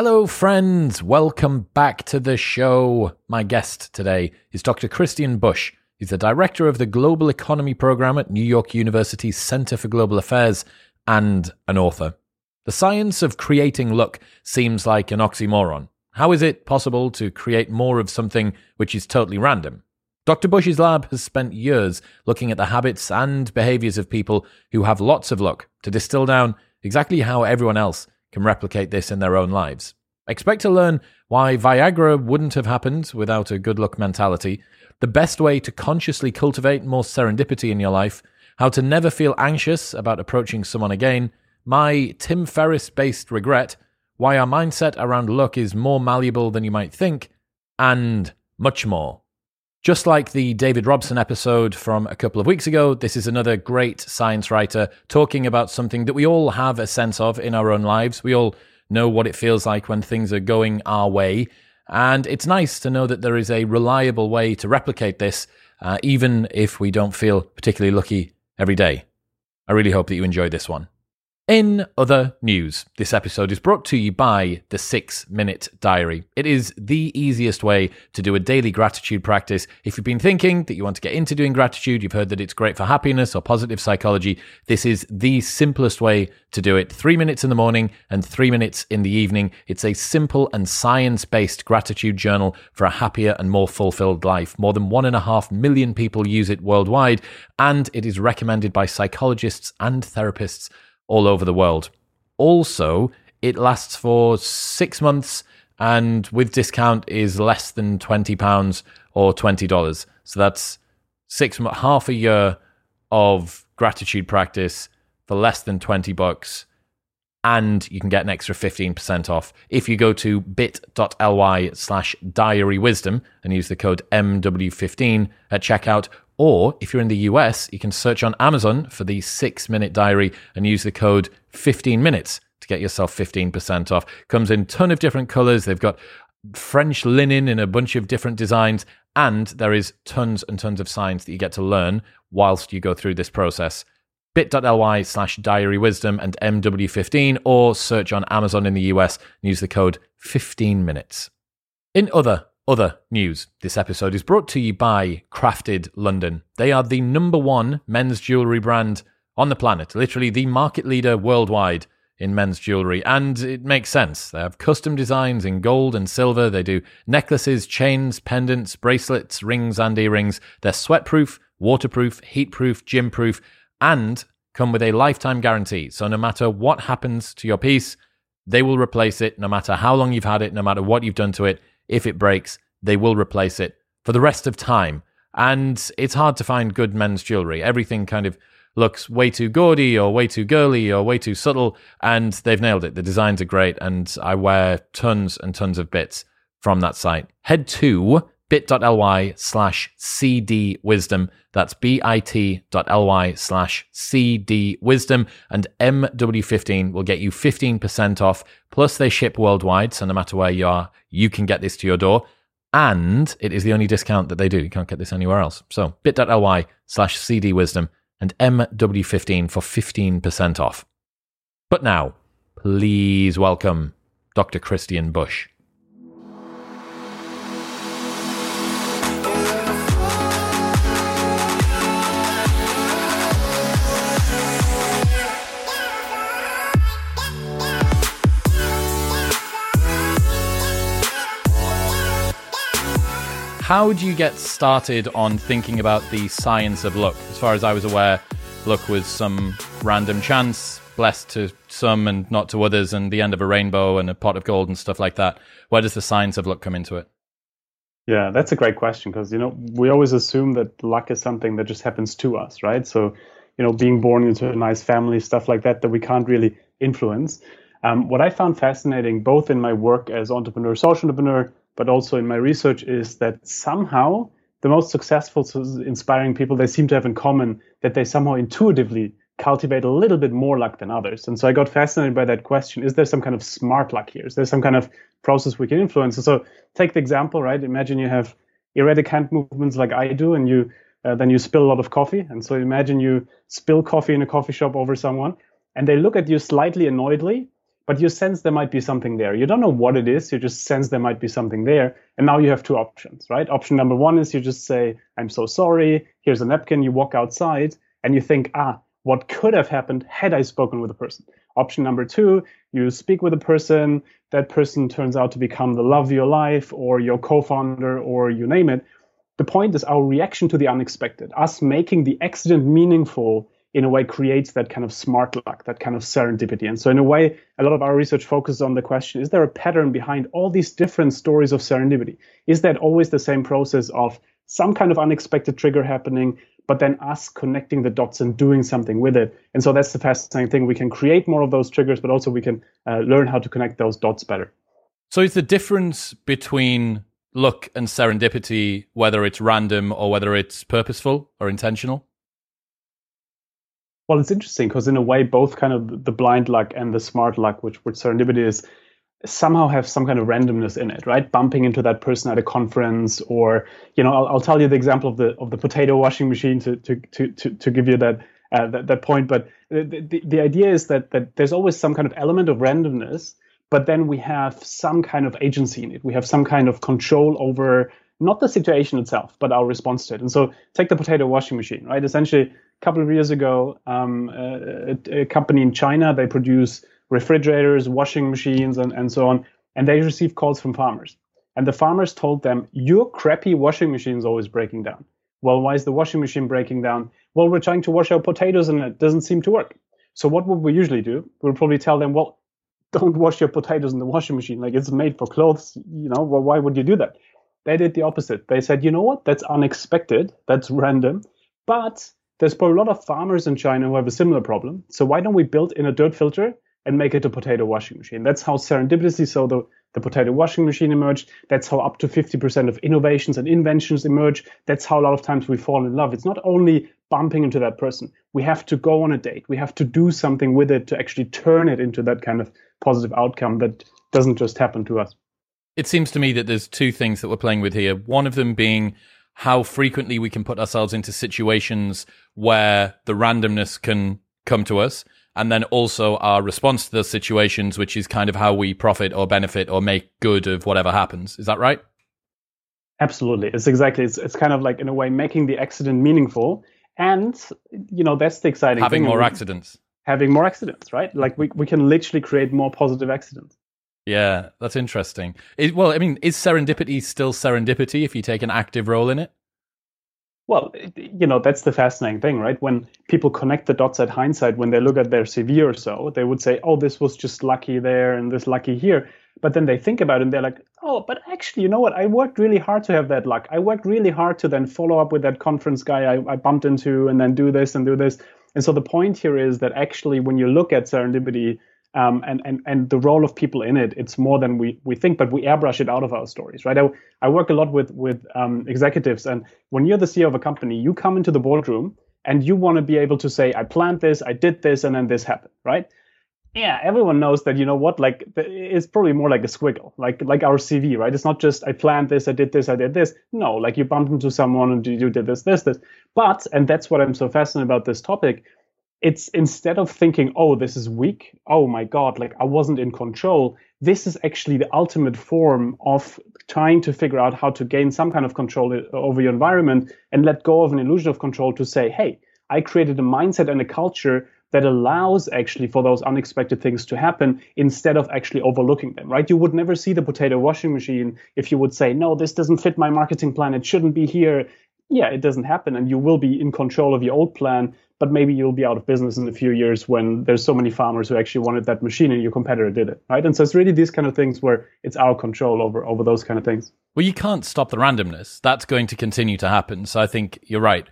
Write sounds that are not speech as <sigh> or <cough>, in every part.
Hello, friends. Welcome back to the show. My guest today is Dr. Christian Busch. He's the director of the Global Economy Program at New York University's Center for Global Affairs and an author. The science of creating luck seems like an oxymoron. How is it possible to create more of something which is totally random? Dr. Busch's lab has spent years looking at the habits and behaviors of people who have lots of luck to distill down exactly how everyone else can replicate this in their own lives. Expect to learn why Viagra wouldn't have happened without a good luck mentality, the best way to consciously cultivate more serendipity in your life, how to never feel anxious about approaching someone again, my Tim Ferriss based regret, why our mindset around luck is more malleable than you might think, and much more. Just like the David Robson episode from a couple of weeks ago, this is another great science writer talking about something that we all have a sense of in our own lives. We all know what it feels like when things are going our way. And it's nice to know that there is a reliable way to replicate this, uh, even if we don't feel particularly lucky every day. I really hope that you enjoyed this one. In other news, this episode is brought to you by the Six Minute Diary. It is the easiest way to do a daily gratitude practice. If you've been thinking that you want to get into doing gratitude, you've heard that it's great for happiness or positive psychology, this is the simplest way to do it. Three minutes in the morning and three minutes in the evening. It's a simple and science based gratitude journal for a happier and more fulfilled life. More than one and a half million people use it worldwide, and it is recommended by psychologists and therapists all over the world. Also, it lasts for six months and with discount is less than £20 or $20. So that's six half a year of gratitude practice for less than 20 bucks and you can get an extra 15% off if you go to bit.ly slash diary wisdom and use the code MW15 at checkout or if you're in the US, you can search on Amazon for the six minute diary and use the code 15 minutes to get yourself 15% off. Comes in a ton of different colors. They've got French linen in a bunch of different designs. And there is tons and tons of science that you get to learn whilst you go through this process. bit.ly slash diary wisdom and MW15 or search on Amazon in the US and use the code 15 minutes. In other other news this episode is brought to you by Crafted London. They are the number one men's jewelry brand on the planet, literally the market leader worldwide in men's jewelry. And it makes sense. They have custom designs in gold and silver. They do necklaces, chains, pendants, bracelets, rings, and earrings. They're sweatproof, waterproof, heatproof, gym-proof, and come with a lifetime guarantee. So no matter what happens to your piece, they will replace it no matter how long you've had it, no matter what you've done to it if it breaks, they will replace it for the rest of time. And it's hard to find good men's jewelry. Everything kind of looks way too gaudy or way too girly or way too subtle. And they've nailed it. The designs are great. And I wear tons and tons of bits from that site. Head to bit.ly slash cd wisdom. That's bit.ly slash cd wisdom. And MW15 will get you 15% off. Plus, they ship worldwide. So no matter where you are, you can get this to your door. And it is the only discount that they do. You can't get this anywhere else. So bit.ly slash cd wisdom and MW15 for 15% off. But now, please welcome Dr. Christian Busch. How do you get started on thinking about the science of luck? As far as I was aware, luck was some random chance, blessed to some and not to others, and the end of a rainbow and a pot of gold and stuff like that. Where does the science of luck come into it? Yeah, that's a great question because you know we always assume that luck is something that just happens to us, right? So, you know, being born into a nice family, stuff like that, that we can't really influence. Um, what I found fascinating, both in my work as entrepreneur, social entrepreneur, but also in my research is that somehow the most successful, inspiring people, they seem to have in common that they somehow intuitively cultivate a little bit more luck than others. And so I got fascinated by that question. Is there some kind of smart luck here? Is there some kind of process we can influence? So take the example, right? Imagine you have erratic hand movements like I do, and you uh, then you spill a lot of coffee. And so imagine you spill coffee in a coffee shop over someone, and they look at you slightly annoyedly, but you sense there might be something there. You don't know what it is, you just sense there might be something there. And now you have two options, right? Option number one is you just say, I'm so sorry, here's a napkin, you walk outside, and you think, ah, what could have happened had I spoken with a person? Option number two, you speak with a person, that person turns out to become the love of your life or your co founder or you name it. The point is our reaction to the unexpected, us making the accident meaningful in a way creates that kind of smart luck, that kind of serendipity. And so, in a way, a lot of our research focuses on the question is there a pattern behind all these different stories of serendipity? Is that always the same process of some kind of unexpected trigger happening, but then us connecting the dots and doing something with it? And so, that's the fascinating thing. We can create more of those triggers, but also we can uh, learn how to connect those dots better. So, is the difference between luck and serendipity, whether it's random or whether it's purposeful or intentional? Well, it's interesting because in a way, both kind of the blind luck and the smart luck, which which serendipity is, somehow have some kind of randomness in it, right? Bumping into that person at a conference, or you know, I'll, I'll tell you the example of the of the potato washing machine to to to to, to give you that, uh, that that point. But the, the the idea is that that there's always some kind of element of randomness, but then we have some kind of agency in it. We have some kind of control over not the situation itself, but our response to it. And so take the potato washing machine, right? Essentially, couple of years ago, um, a, a, company in China, they produce refrigerators, washing machines, and, and so on. And they receive calls from farmers. And the farmers told them, your crappy washing machine is always breaking down. Well, why is the washing machine breaking down? Well, we're trying to wash our potatoes and it doesn't seem to work. So what would we usually do? We'll probably tell them, well, <laughs> don't wash your potatoes in the washing machine. Like it's made for clothes. You know, well, why would you do that? They did the opposite. They said, you know what? That's unexpected. That's random. But there's probably a lot of farmers in China who have a similar problem. So why don't we build in a dirt filter and make it a potato washing machine? That's how serendipitously so the, the potato washing machine emerged. That's how up to 50% of innovations and inventions emerge. That's how a lot of times we fall in love. It's not only bumping into that person. We have to go on a date. We have to do something with it to actually turn it into that kind of positive outcome that doesn't just happen to us it seems to me that there's two things that we're playing with here. One of them being how frequently we can put ourselves into situations where the randomness can come to us. And then also our response to those situations, which is kind of how we profit or benefit or make good of whatever happens. Is that right? Absolutely. It's exactly, it's, it's kind of like in a way making the accident meaningful. And, you know, that's the exciting having thing. Having more accidents. Having more accidents, right? Like we, we can literally create more positive accidents. Yeah, that's interesting. It, well, I mean, is serendipity still serendipity if you take an active role in it? Well, you know, that's the fascinating thing, right? When people connect the dots at hindsight, when they look at their CV or so, they would say, oh, this was just lucky there and this lucky here. But then they think about it and they're like, oh, but actually, you know what? I worked really hard to have that luck. I worked really hard to then follow up with that conference guy I, I bumped into and then do this and do this. And so the point here is that actually, when you look at serendipity, um, and, and, and the role of people in it, it's more than we, we think, but we airbrush it out of our stories, right? I, I work a lot with, with um, executives, and when you're the CEO of a company, you come into the boardroom and you want to be able to say, I planned this, I did this, and then this happened, right? Yeah, everyone knows that, you know what, like, it's probably more like a squiggle, like, like our CV, right? It's not just, I planned this, I did this, I did this. No, like you bumped into someone and you did this, this, this. But, and that's what I'm so fascinated about this topic, it's instead of thinking, oh, this is weak, oh my God, like I wasn't in control, this is actually the ultimate form of trying to figure out how to gain some kind of control uh, over your environment and let go of an illusion of control to say, hey, I created a mindset and a culture that allows actually for those unexpected things to happen instead of actually overlooking them, right? You would never see the potato washing machine if you would say, no, this doesn't fit my marketing plan. It shouldn't be here. Yeah, it doesn't happen. And you will be in control of your old plan but maybe you'll be out of business in a few years when there's so many farmers who actually wanted that machine and your competitor did it, right? And so it's really these kind of things where it's our control over over those kind of things. Well, you can't stop the randomness. That's going to continue to happen. So I think you're right.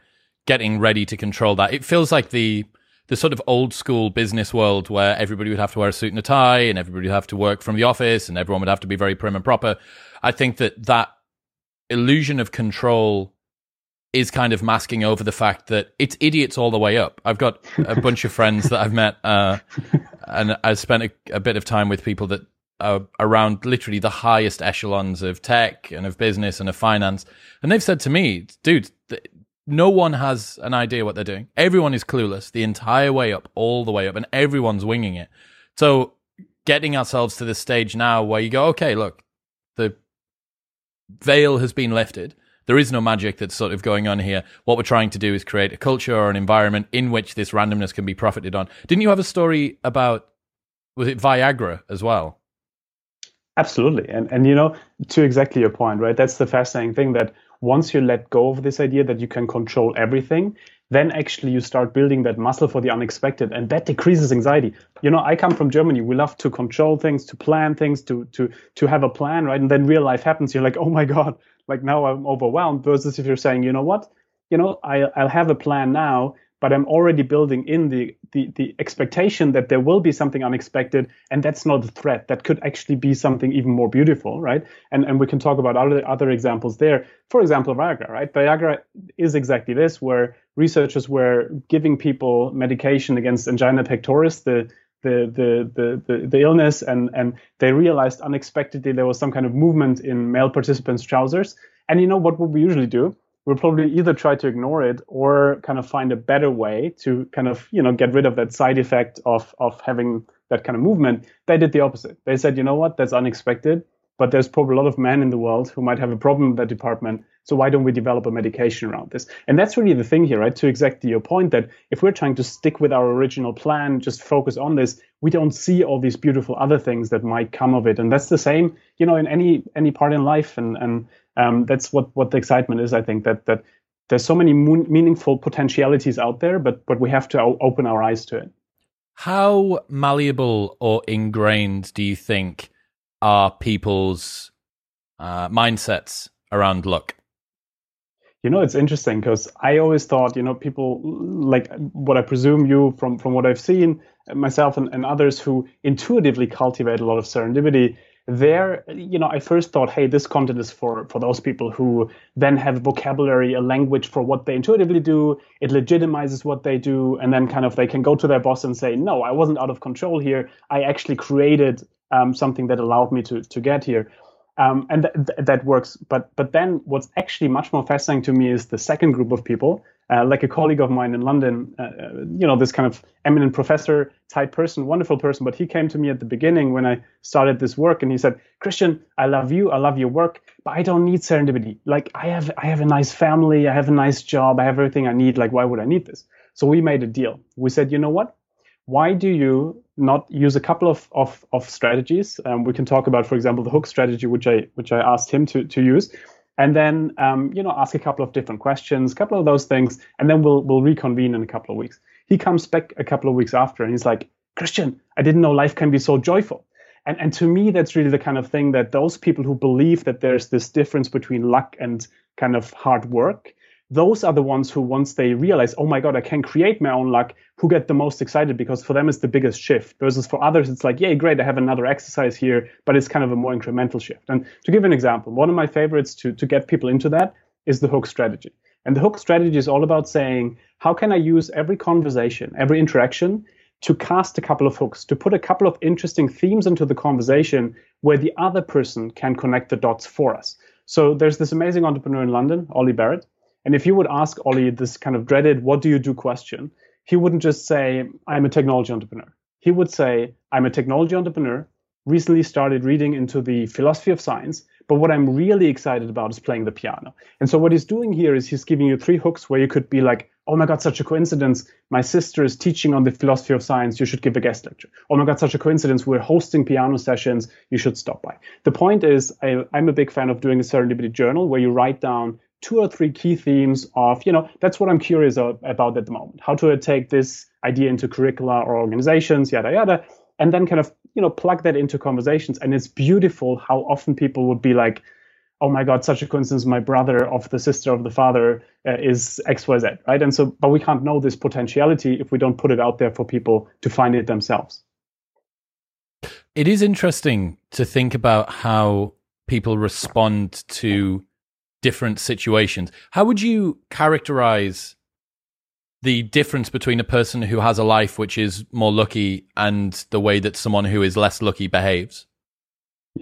Getting ready to control that. It feels like the the sort of old school business world where everybody would have to wear a suit and a tie and everybody would have to work from the office and everyone would have to be very prim and proper. I think that that illusion of control is kind of masking over the fact that it's idiots all the way up. I've got a <laughs> bunch of friends that I've met, uh, and I've spent a, a, bit of time with people that are around literally the highest echelons of tech and of business and of finance. And they've said to me, dude, th- no one has an idea what they're doing. Everyone is clueless the entire way up, all the way up, and everyone's winging it. So getting ourselves to this stage now where you go, okay, look, the veil has been lifted. There is no magic that's sort of going on here. What we're trying to do is create a culture or an environment in which this randomness can be profited on. Didn't you have a story about was it Viagra as well? Absolutely. And and you know, to exactly your point, right? That's the fascinating thing that once you let go of this idea that you can control everything, then actually you start building that muscle for the unexpected and that decreases anxiety you know i come from germany we love to control things to plan things to to to have a plan right and then real life happens you're like oh my god like now i'm overwhelmed versus if you're saying you know what you know I, i'll have a plan now but I'm already building in the, the, the expectation that there will be something unexpected, and that's not a threat. That could actually be something even more beautiful, right? And and we can talk about other other examples there. For example, Viagra, right? Viagra is exactly this, where researchers were giving people medication against angina pectoris, the the, the, the, the, illness and, and they realized unexpectedly there was some kind of movement in male participants' trousers. And you know what would we usually do? we'll probably either try to ignore it or kind of find a better way to kind of you know get rid of that side effect of of having that kind of movement they did the opposite they said you know what that's unexpected but there's probably a lot of men in the world who might have a problem in that department so why don't we develop a medication around this and that's really the thing here right to exactly your point that if we're trying to stick with our original plan just focus on this we don't see all these beautiful other things that might come of it and that's the same you know in any any part in life and and um, that's what what the excitement is. I think that that there's so many meaningful potentialities out there, but but we have to o- open our eyes to it. How malleable or ingrained do you think are people's uh, mindsets around luck? You know, it's interesting because I always thought, you know, people like what I presume you from from what I've seen myself and, and others who intuitively cultivate a lot of serendipity there you know i first thought hey this content is for for those people who then have vocabulary a language for what they intuitively do it legitimizes what they do and then kind of they can go to their boss and say no i wasn't out of control here i actually created um, something that allowed me to to get here um, and th- th- that works but but then what's actually much more fascinating to me is the second group of people uh, like a colleague of mine in London, uh, uh, you know, this kind of eminent professor type person, wonderful person. But he came to me at the beginning when I started this work, and he said, "Christian, I love you, I love your work, but I don't need serendipity. Like, I have, I have a nice family, I have a nice job, I have everything I need. Like, why would I need this?" So we made a deal. We said, "You know what? Why do you not use a couple of of, of strategies? Um, we can talk about, for example, the hook strategy, which I which I asked him to to use." and then um, you know ask a couple of different questions, a couple of those things, and then we'll we'll reconvene in a couple of weeks. He comes back a couple of weeks after, and he's like, Christian, I didn't know life can be so joyful. And and to me, that's really the kind of thing that those people who believe that there's this difference between luck and kind of hard work those are the ones who once they realize oh my god i can create my own luck who get the most excited because for them it's the biggest shift. Versus for others it's like yay great i have another exercise here but it's kind of a more incremental shift. And to give an example one of my favorites to, to get people into that is the hook strategy. And the hook strategy is all about saying how can i use every conversation every interaction to cast a couple of hooks to put a couple of interesting themes into the conversation where the other person can connect the dots for us? So there's this amazing entrepreneur in london ollie barrett and if you would ask Ollie this kind of dreaded, what do you do question, he wouldn't just say, I'm a technology entrepreneur. He would say, I'm a technology entrepreneur, recently started reading into the philosophy of science, but what I'm really excited about is playing the piano. And so what he's doing here is he's giving you three hooks where you could be like, oh my God, such a coincidence. My sister is teaching on the philosophy of science. You should give a guest lecture. Oh my God, such a coincidence. We're hosting piano sessions. You should stop by. The point is, I, am a big fan of doing a serendipity journal where you write down two or three key themes of, you know, that's what I'm curious about at the moment. How to take this idea into curricula or organizations, yada, yada, and then kind of, you know, plug that into conversations. And it's beautiful how often people would be like, oh my God, such a coincidence, my brother of the sister of the father uh, is XYZ, right? And so, but we can't know this potentiality if we don't put it out there for people to find it themselves. It is interesting to think about how people respond to different situations. How would you characterize the difference between a person who has a life which is more lucky and the way that someone who is less lucky behaves?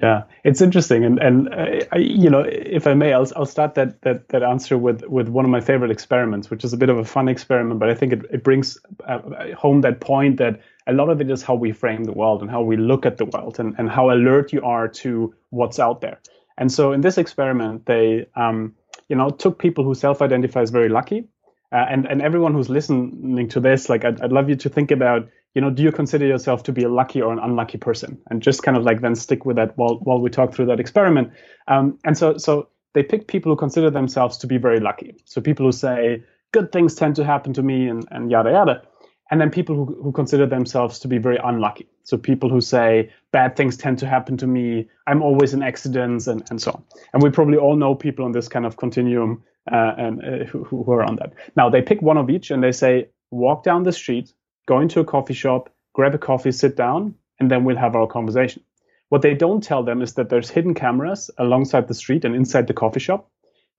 Yeah, it's interesting, and and uh, I, you know, if I may, I'll I'll start that that that answer with with one of my favorite experiments, which is a bit of a fun experiment, but I think it it brings uh, home that point that a lot of it is how we frame the world and how we look at the world and and how alert you are to what's out there. And so in this experiment, they um, you know took people who self-identify as very lucky, uh, and and everyone who's listening to this, like I'd, I'd love you to think about you know, do you consider yourself to be a lucky or an unlucky person? And just kind of like then stick with that while while we talk through that experiment. Um, and so so they pick people who consider themselves to be very lucky. So people who say good things tend to happen to me and, and yada yada. And then people who, who consider themselves to be very unlucky. So people who say bad things tend to happen to me, I'm always in accidents and, and so on. And we probably all know people on this kind of continuum uh, and uh, who, who are on that. Now they pick one of each and they say, walk down the street go into a coffee shop, grab a coffee, sit down, and then we'll have our conversation. What they don't tell them is that there's hidden cameras alongside the street and inside the coffee shop.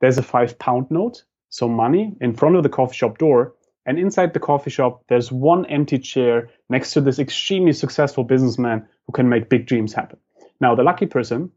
There's a five pound note, so money, in front of the coffee shop door. And inside the coffee shop, there's one empty chair next to this extremely successful businessman who can make big dreams happen. Now, the lucky person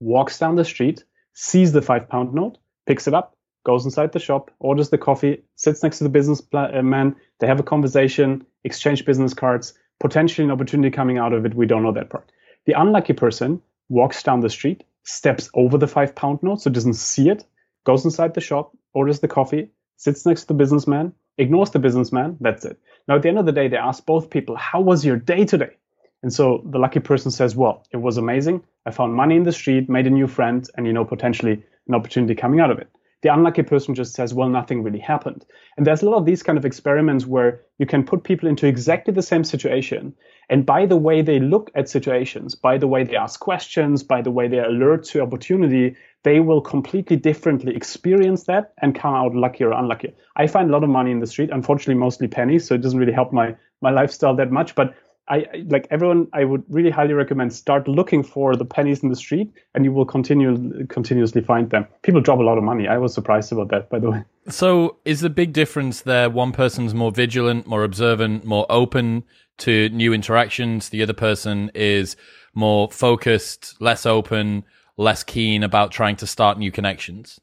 walks down the street, sees the five pound note, picks it up, goes inside the shop, orders the coffee, sits next to the businessman. Uh, they have a conversation, exchange business cards, potentially an opportunity coming out of it. We don't know that part. The unlucky person walks down the street, steps over the five pound note, so doesn't see it, goes inside the shop, orders the coffee, sits next to the businessman, ignores the businessman. That's it. Now, at the end of the day, they ask both people, How was your day today? And so the lucky person says, Well, it was amazing. I found money in the street, made a new friend, and, you know, potentially an opportunity coming out of it. The unlucky person just says, well, nothing really happened. And there's a lot of these kind of experiments where you can put people into exactly the same situation. And by the way they look at situations, by the way they ask questions, by the way they are alert to opportunity, they will completely differently experience that and come out lucky or unlucky. I find a lot of money in the street, unfortunately, mostly pennies. So it doesn't really help my, my lifestyle that much. But I like everyone. I would really highly recommend start looking for the pennies in the street, and you will continue continuously find them. People drop a lot of money. I was surprised about that, by the way. So, is the big difference there? One person's more vigilant, more observant, more open to new interactions. The other person is more focused, less open, less keen about trying to start new connections.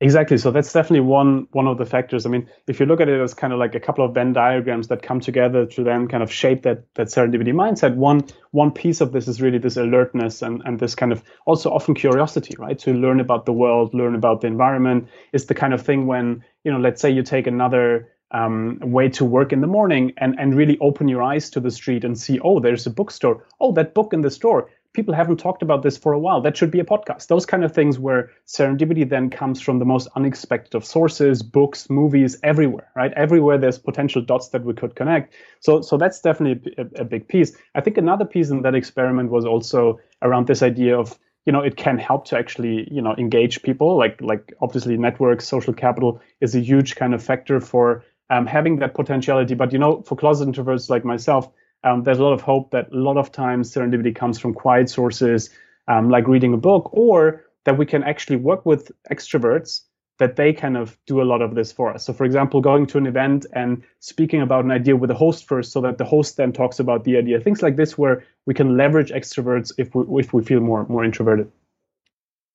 Exactly. So that's definitely one one of the factors. I mean, if you look at it as kind of like a couple of Venn diagrams that come together to then kind of shape that that serendipity mindset, one one piece of this is really this alertness and and this kind of also often curiosity, right? To learn about the world, learn about the environment. Is the kind of thing when you know, let's say you take another um, way to work in the morning and and really open your eyes to the street and see, oh, there's a bookstore. Oh, that book in the store people haven't talked about this for a while. That should be a podcast. Those kind of things where serendipity then comes from the most unexpected of sources, books, movies, everywhere, right? Everywhere there's potential dots that we could connect. So, so that's definitely a, a big piece. I think another piece in that experiment was also around this idea of you know it can help to actually you know engage people like like obviously networks social capital is a huge kind of factor for um, having that potentiality but you know for closet introverts like myself um, there's a lot of hope that a lot of times serendipity comes from quiet sources, um, like reading a book, or that we can actually work with extroverts that they kind of do a lot of this for us. So, for example, going to an event and speaking about an idea with the host first, so that the host then talks about the idea. Things like this, where we can leverage extroverts if we if we feel more more introverted.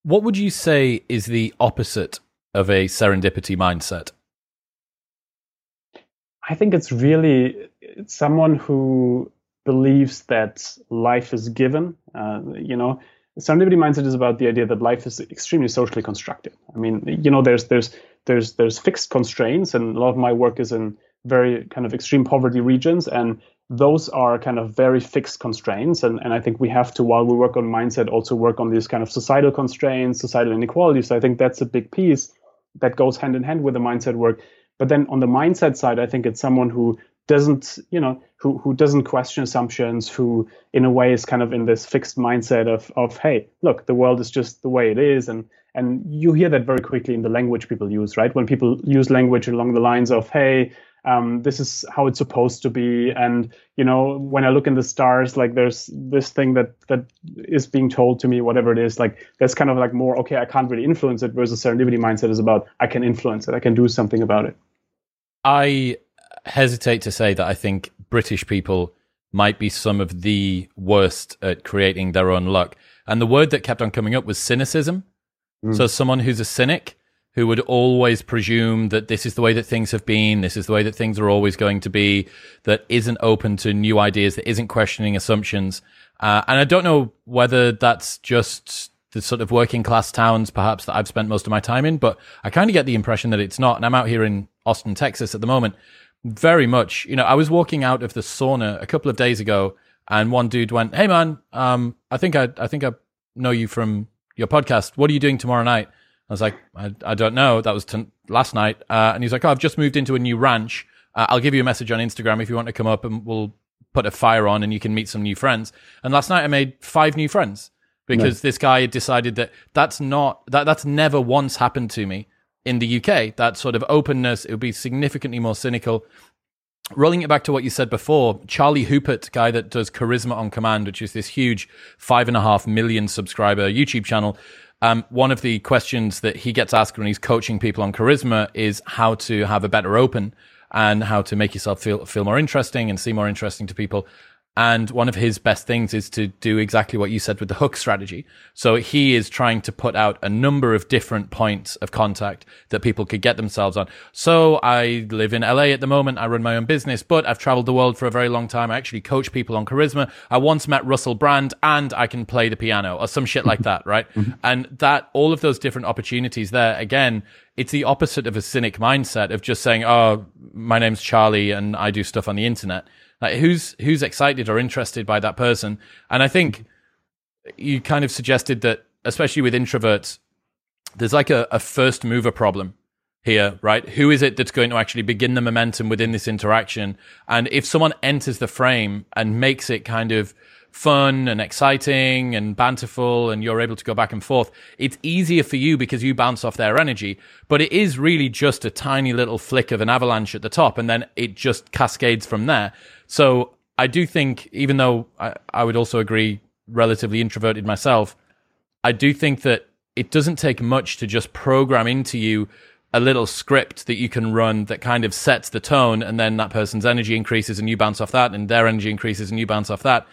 What would you say is the opposite of a serendipity mindset? I think it's really someone who believes that life is given. Uh, you know, serendipity mindset is about the idea that life is extremely socially constructed. I mean, you know, there's there's there's there's fixed constraints, and a lot of my work is in very kind of extreme poverty regions, and those are kind of very fixed constraints. And and I think we have to, while we work on mindset, also work on these kind of societal constraints, societal inequalities. So I think that's a big piece that goes hand in hand with the mindset work. But then on the mindset side, I think it's someone who doesn't you know who who doesn't question assumptions who in a way is kind of in this fixed mindset of of hey look the world is just the way it is. And and you hear that very quickly in the language people use right? When people use language along the lines of hey um, this is how it's supposed to be and you know when i look in the stars like there's this thing that that is being told to me whatever it is like there's kind of like more okay i can't really influence it versus serendipity mindset is about i can influence it i can do something about it i hesitate to say that I think British people might be some of the worst at creating their own luck. And the word that kept on coming up was cynicism. Mm. So someone who's a cynic who would always presume that this is the way that things have been, this is the way that things are always going to be, that isn't open to new ideas, that isn't questioning assumptions. Uh, and I don't know whether that's just the sort of working class towns, perhaps that I've spent most of my time in, but I kind of get the impression that it's not. And I'm out here in Austin, Texas at the moment. Very much, you know, I was walking out of the sauna a couple of days ago and one dude went, Hey man, um, I think I, I think I know you from your podcast. What are you doing tomorrow night? I was like, I, I don't know. That was t- last night. Uh, and he's like, oh, I've just moved into a new ranch. Uh, I'll give you a message on Instagram if you want to come up and we'll put a fire on and you can meet some new friends. And last night I made five new friends because this guy had decided that that's not, that, that's never once happened to me in the UK. That sort of openness, it would be significantly more cynical. Rolling it back to what you said before, Charlie Houpert, guy that does Charisma on Command, which is this huge five and a half million subscriber YouTube channel, um, one of the questions that he gets asked when he's coaching people on charisma is how to have a better open and how to make yourself feel feel more interesting and seem more interesting to people. And one of his best things is to do exactly what you said with the hook strategy. So he is trying to put out a number of different points of contact that people could get themselves on. So I live in LA at the moment. I run my own business, but I've traveled the world for a very long time. I actually coach people on charisma. I once met Russell Brand and I can play the piano or some shit like that, right? <laughs> Mm-hmm. and that all of those different opportunities there, again, it's the opposite of a cynic mindset of just saying, "Oh, my name's Charlie and I do stuff on the internet." Like who's who's excited or interested by that person? And I think you kind of suggested that, especially with introverts, there's like a, a first mover problem here, right? Who is it that's going to actually begin the momentum within this interaction? And if someone enters the frame and makes it kind of fun and exciting and banterful and you're able to go back and forth, it's easier for you because you bounce off their energy. But it is really just a tiny little flick of an avalanche at the top and then it just cascades from there. So I do think, even though I, I would also agree, relatively introverted myself, I do think that it doesn't take much to just program into you a little script that you can run that kind of sets the tone and then that person's energy increases and you bounce off that and their energy increases and you bounce off that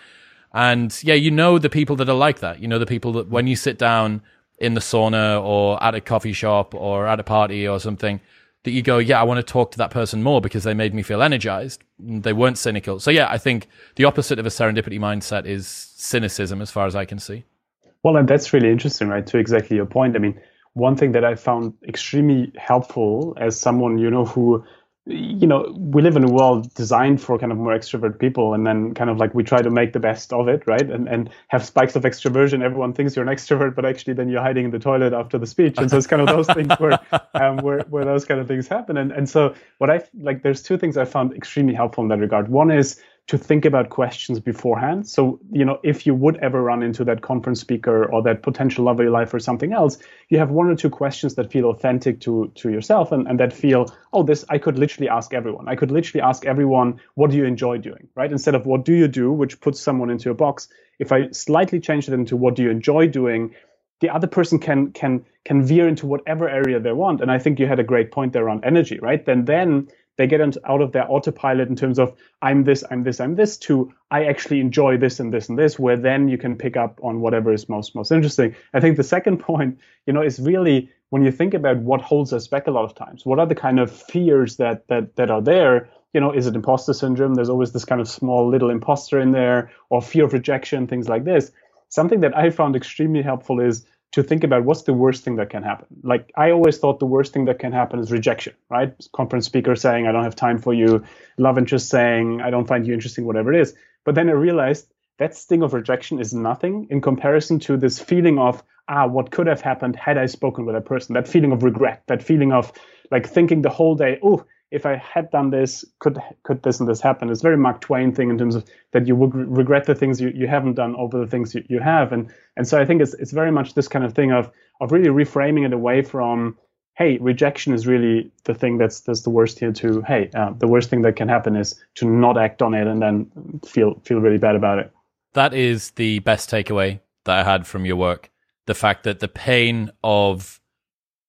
and yeah, you know the people that are like that. You know the people that when you sit down in the sauna or at a coffee shop or at a party or something, that you go, yeah, I want to talk to that person more because they made me feel energized. They weren't cynical. So yeah, I think the opposite of a serendipity mindset is cynicism, as far as I can see. Well, and that's really interesting, right? To exactly your point. I mean, one thing that I found extremely helpful as someone, you know, who you know we live in a world designed for kind of more extrovert people and then kind of like we try to make the best of it right? And and have spikes of extroversion. Everyone thinks you're an extrovert but actually then you're hiding in the toilet after the speech. And so it's kind of those things where um where, where those kind of things happen. And and so what i like there's two things i found extremely helpful in that regard. One is to think about questions beforehand. So, you know, if you would ever run into that conference speaker or that potential love of your life or something else, you have one or two questions that feel authentic to to yourself and, and that feel, oh, this I could literally ask everyone. I could literally ask everyone, what do you enjoy doing? Right? Instead of what do you do, which puts someone into a box. If I slightly change it into what do you enjoy doing, the other person can can can veer into whatever area they want. And I think you had a great point there on energy, right? Then then they get out of their autopilot in terms of I'm this, I'm this, I'm this to I actually enjoy this and this and this, where then you can pick up on whatever is most most interesting. I think the second <laughs> point, you know, is really when you think about what holds us back a lot of times, what are the kind of fears that that that are there? You know, is it imposter syndrome? There's always this kind of small little imposter in there, or fear of rejection, things like this. Something that I found extremely helpful is to think about what's the worst thing that can happen. Like I always thought the worst thing that can happen is rejection, right? Conference speaker saying, I don't have time for you, love interest saying, I don't find you interesting, whatever it is. But then I realized that sting of rejection is nothing in comparison to this feeling of, ah, what could have happened had I spoken with that person? That feeling of regret, that feeling of like thinking the whole day, oh, if I had done this, could could this and this happen? It's very Mark Twain thing in terms of that you would regret the things you, you haven't done over the things you, you have, and and so I think it's it's very much this kind of thing of of really reframing it away from hey rejection is really the thing that's that's the worst here to hey uh, the worst thing that can happen is to not act on it and then feel feel really bad about it. That is the best takeaway that I had from your work. The fact that the pain of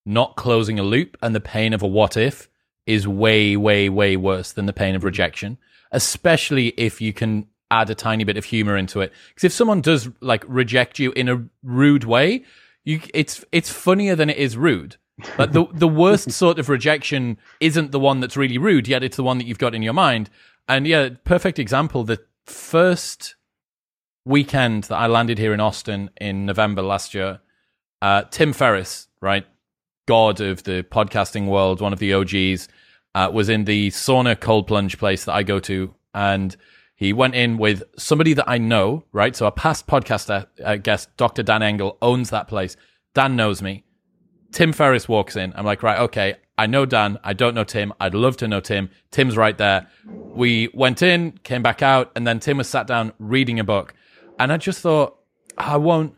not closing a loop and the pain of a what if is way, way, way worse than the pain of rejection, especially if you can add a tiny bit of humor into it. Because if someone does like reject you in a rude way, you it's it's funnier than it is rude. But the the worst <laughs> sort of rejection isn't the one that's really rude, yet it's the one that you've got in your mind. And yeah, perfect example. The first weekend that I landed here in Austin in November last year, uh, Tim Ferriss, right, god of the podcasting world, one of the OGs, uh, was in the sauna cold plunge place that I go to, and he went in with somebody that I know, right? So a past podcaster uh, guest, Dr. Dan Engle, owns that place. Dan knows me. Tim Ferriss walks in. I'm like, right, okay, I know Dan. I don't know Tim. I'd love to know Tim. Tim's right there. We went in, came back out, and then Tim was sat down reading a book. And I just thought, I won't,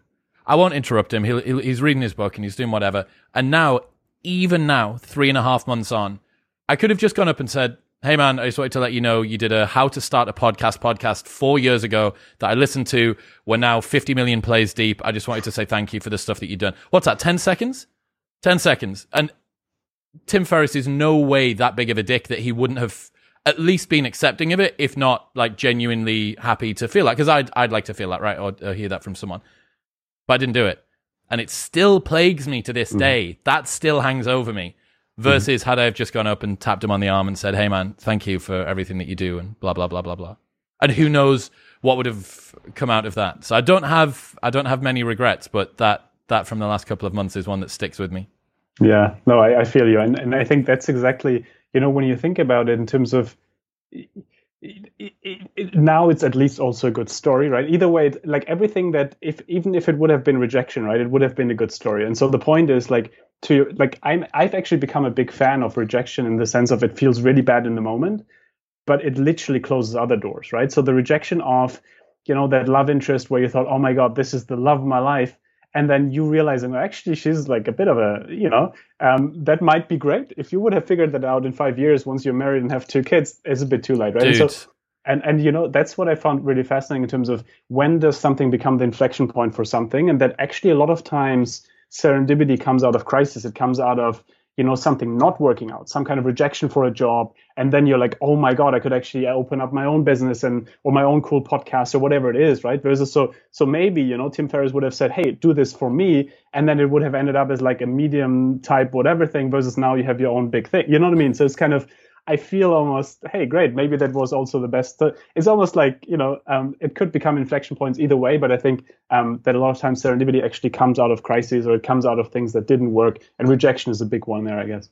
I won't interrupt him. He'll, he's reading his book and he's doing whatever. And now, even now, three and a half months on, I could have just gone up and said, Hey man, I just wanted to let you know you did a how to start a podcast podcast four years ago that I listened to. We're now 50 million plays deep. I just wanted to say thank you for the stuff that you've done. What's that? 10 seconds? 10 seconds. And Tim Ferriss is no way that big of a dick that he wouldn't have at least been accepting of it, if not like genuinely happy to feel that. Because I'd, I'd like to feel that, right? Or, or, hear that from someone. But I didn't do it. And it still plagues me to this mm. day. That still hangs over me. Versus mm-hmm. had I have just gone up and tapped him on the arm and said, "Hey, man, thank you for everything that you do," and blah blah blah blah blah. And who knows what would have come out of that? So I don't have I don't have many regrets, but that that from the last couple of months is one that sticks with me. Yeah, no, I, I feel you, and and I think that's exactly you know when you think about it in terms of it, it, now it's at least also a good story, right? Either way, like everything that if even if it would have been rejection, right, it would have been a good story. And so the point is like to like I'm I've actually become a big fan of rejection in the sense of it feels really bad in the moment, but it literally closes other doors, right? So the rejection of you know that love interest where you thought, oh my god, this is the love of my life, and then you realizing, oh, actually, she's like a bit of a, you know, um, that might be great. If you would have figured that out in five years, once you're married and have two kids, it's a bit too late, right? Dude. And so, and and you know, that's what I found really fascinating in terms of when does something become the inflection point for something, and that actually a lot of times serendipity comes out of crisis. It comes out of you know something not working out some kind of rejection for a job and then you're like oh my god i could actually uh, open up my own business and or my own cool podcast or whatever it is right? Versus so so maybe you know tim ferriss would have said hey do this for me and then it would have ended up as like a medium type whatever thing versus now you have your own big thing you know what i mean? So it's kind of I feel almost, hey, great, maybe that was also the best. It's almost like, you know, um, it could become inflection points either way, but I think um, that a lot of times serendipity actually comes out of crises or it comes out of things that didn't work, and rejection is a big one there, I guess.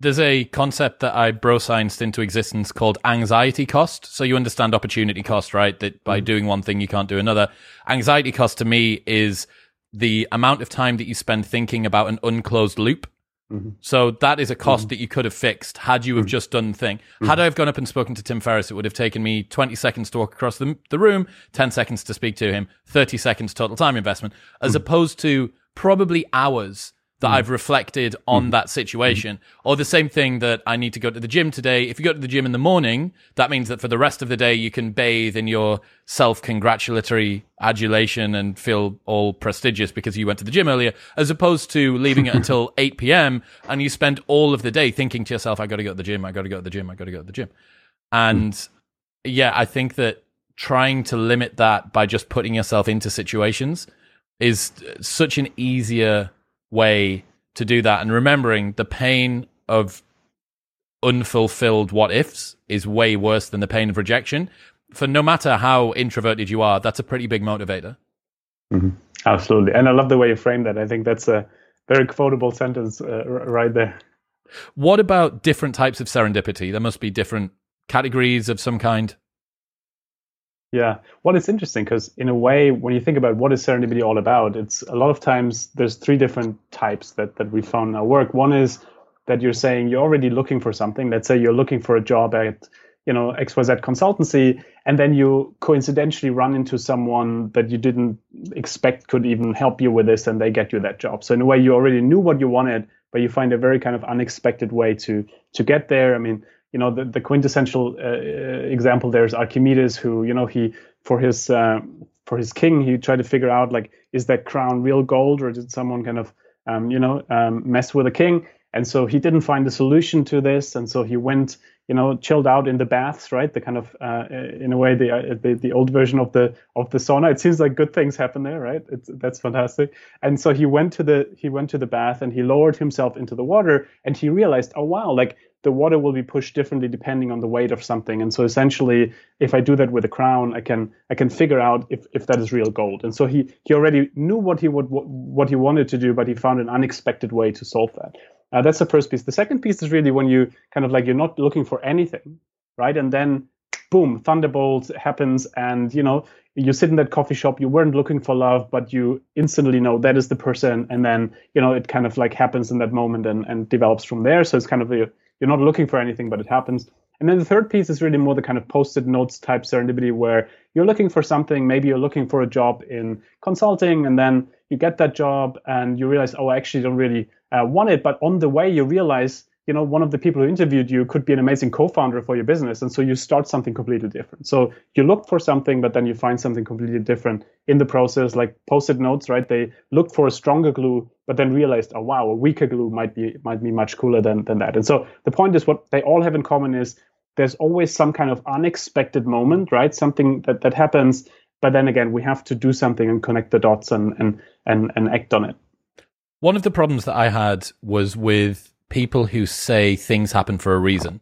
There's a concept that I bro scienced into existence called anxiety cost. So you understand opportunity cost, right? That by mm-hmm. doing one thing, you can't do another. Anxiety cost to me is the amount of time that you spend thinking about an unclosed loop Mm-hmm. So that is a cost mm-hmm. that you could have fixed had you have mm-hmm. just done the thing. Mm-hmm. Had I have gone up and spoken to Tim Ferriss, it would have taken me 20 seconds to walk across the, the room, 10 seconds to speak to him, 30 seconds total time investment, as mm-hmm. opposed to probably hours that mm. I've reflected on mm. that situation. Mm. Or the same thing that I need to go to the gym today. If you go to the gym in the morning, that means that for the rest of the day, you can bathe in your self congratulatory adulation and feel all prestigious because you went to the gym earlier, as opposed to leaving it <laughs> until 8 p.m. and you spend all of the day thinking to yourself, I got to go to the gym, I got to go to the gym, I got to go to the gym. And yeah, I think that trying to limit that by just putting yourself into situations is such an easier way to do that and remembering the pain of unfulfilled what ifs is way worse than the pain of rejection. For no matter how introverted you are, that's a pretty big motivator. Mm-hmm. Absolutely. And I love the way you frame that. I think that's a very quotable sentence uh, right there. What about different types of serendipity? There must be different categories of some kind. Yeah, well, it's interesting because in a way, when you think about what is serendipity all about, it's a lot of times there's three different types that that we found in our work. One is that you're saying you're already looking for something. Let's say you're looking for a job at you know XYZ consultancy, and then you coincidentally run into someone that you didn't expect could even help you with this, and they get you that job. So in a way, you already knew what you wanted, but you find a very kind of unexpected way to to get there. I mean you know the, the quintessential uh, uh, example there is Archimedes, who you know he for his uh, for his king he tried to figure out like is that crown real gold or did someone kind of um, you know um, mess with the king? And so he didn't find a solution to this, and so he went you know chilled out in the baths right? The kind of uh, in a way the, uh, the, the old version of the of the sauna. It seems like good things happen there right? It's, that's fantastic. And so he went to the he went to the bath and he lowered himself into the water and he realized oh wow like the water will be pushed differently depending on the weight of something and so essentially if i do that with a crown i can i can figure out if, if that is real gold and so he he already knew what he would what he wanted to do but he found an unexpected way to solve that uh, that's the first piece. The second piece is really when you kind of like you're not looking for anything, right? And then boom, thunderbolt happens, and you know you sit in that coffee shop. You weren't looking for love, but you instantly know that is the person, and then you know it kind of like happens in that moment and and develops from there. So it's kind of a, you're not looking for anything, but it happens. And then the third piece is really more the kind of post-it notes type serendipity where you're looking for something, maybe you're looking for a job in consulting, and then you get that job and you realize, oh, I actually don't really uh, want it. But on the way, you realize, you know, one of the people who interviewed you could be an amazing co-founder for your business. And so you start something completely different. So you look for something, but then you find something completely different in the process, like post-it notes, right? They look for a stronger glue, but then realized, oh, wow, a weaker glue might be, might be much cooler than, than that. And so the point is what they all have in common is there's always some kind of unexpected moment, right? Something that, that happens but then again we have to do something and connect the dots and and and, and act on it one of the problems that i had was with people who say things happen for a reason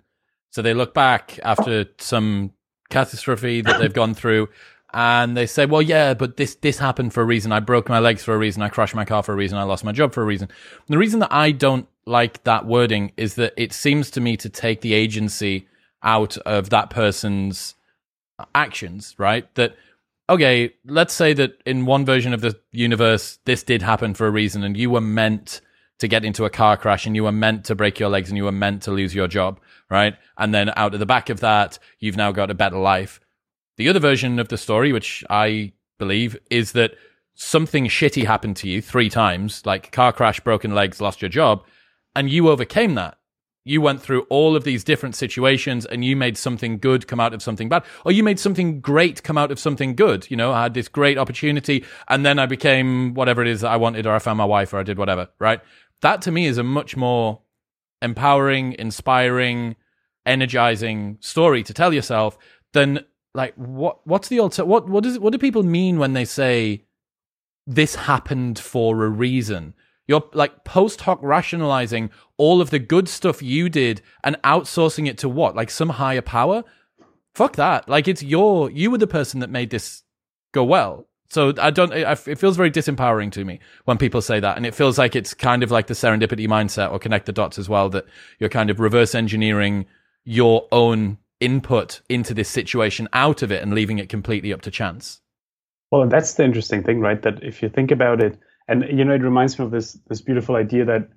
so they look back after some catastrophe that they've gone through and they say, well, yeah, but this, this happened for a reason. I broke my legs for a reason. I crashed my car for a reason. I lost my job for a reason. And the reason that I don't like that wording is that it seems to me to take the agency out of that person's actions, right? That okay, let's say that in one version of the universe, this did happen for a reason, and you were meant to get into a car crash, and you were meant to break your legs, and you were meant to lose your job, right? And then out of the back of that, you've now got a better life. The other version of the story, which I believe, is that something shitty happened to you three times, like car crash, broken legs, lost your job, and you overcame that you went through all of these different situations and you made something good come out of something bad or you made something great come out of something good you know i had this great opportunity and then i became whatever it is that i wanted or i found my wife or i did whatever right that to me is a much more empowering inspiring energizing story to tell yourself than like what what's the alter what what is what do people mean when they say this happened for a reason you're like post hoc rationalizing all of the good stuff you did and outsourcing it to what? Like some higher power? Fuck that. Like it's your, you were the person that made this go well. So I don't, it feels very disempowering to me when people say that. And it feels like it's kind of like the serendipity mindset or connect the dots as well, that you're kind of reverse engineering your own input into this situation out of it and leaving it completely up to chance. Well, that's the interesting thing, right? That if you think about it, and you know, it reminds me of this this beautiful idea that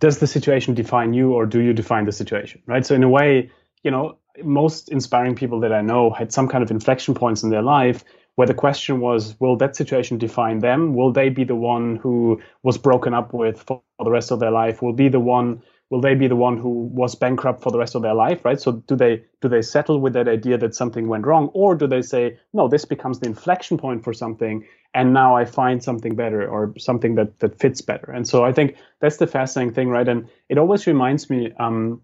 does the situation define you or do you define the situation, right? So in a way, you know, most inspiring people that I know had some kind of inflection points in their life where the question was, will that situation define them? Will they be the one who was broken up with for the rest of their life? Will be the one will they be the one who was bankrupt for the rest of their life right so do they do they settle with that idea that something went wrong or do they say no this becomes the inflection point for something and now i find something better or something that that fits better and so i think that's the fascinating thing right and it always reminds me um,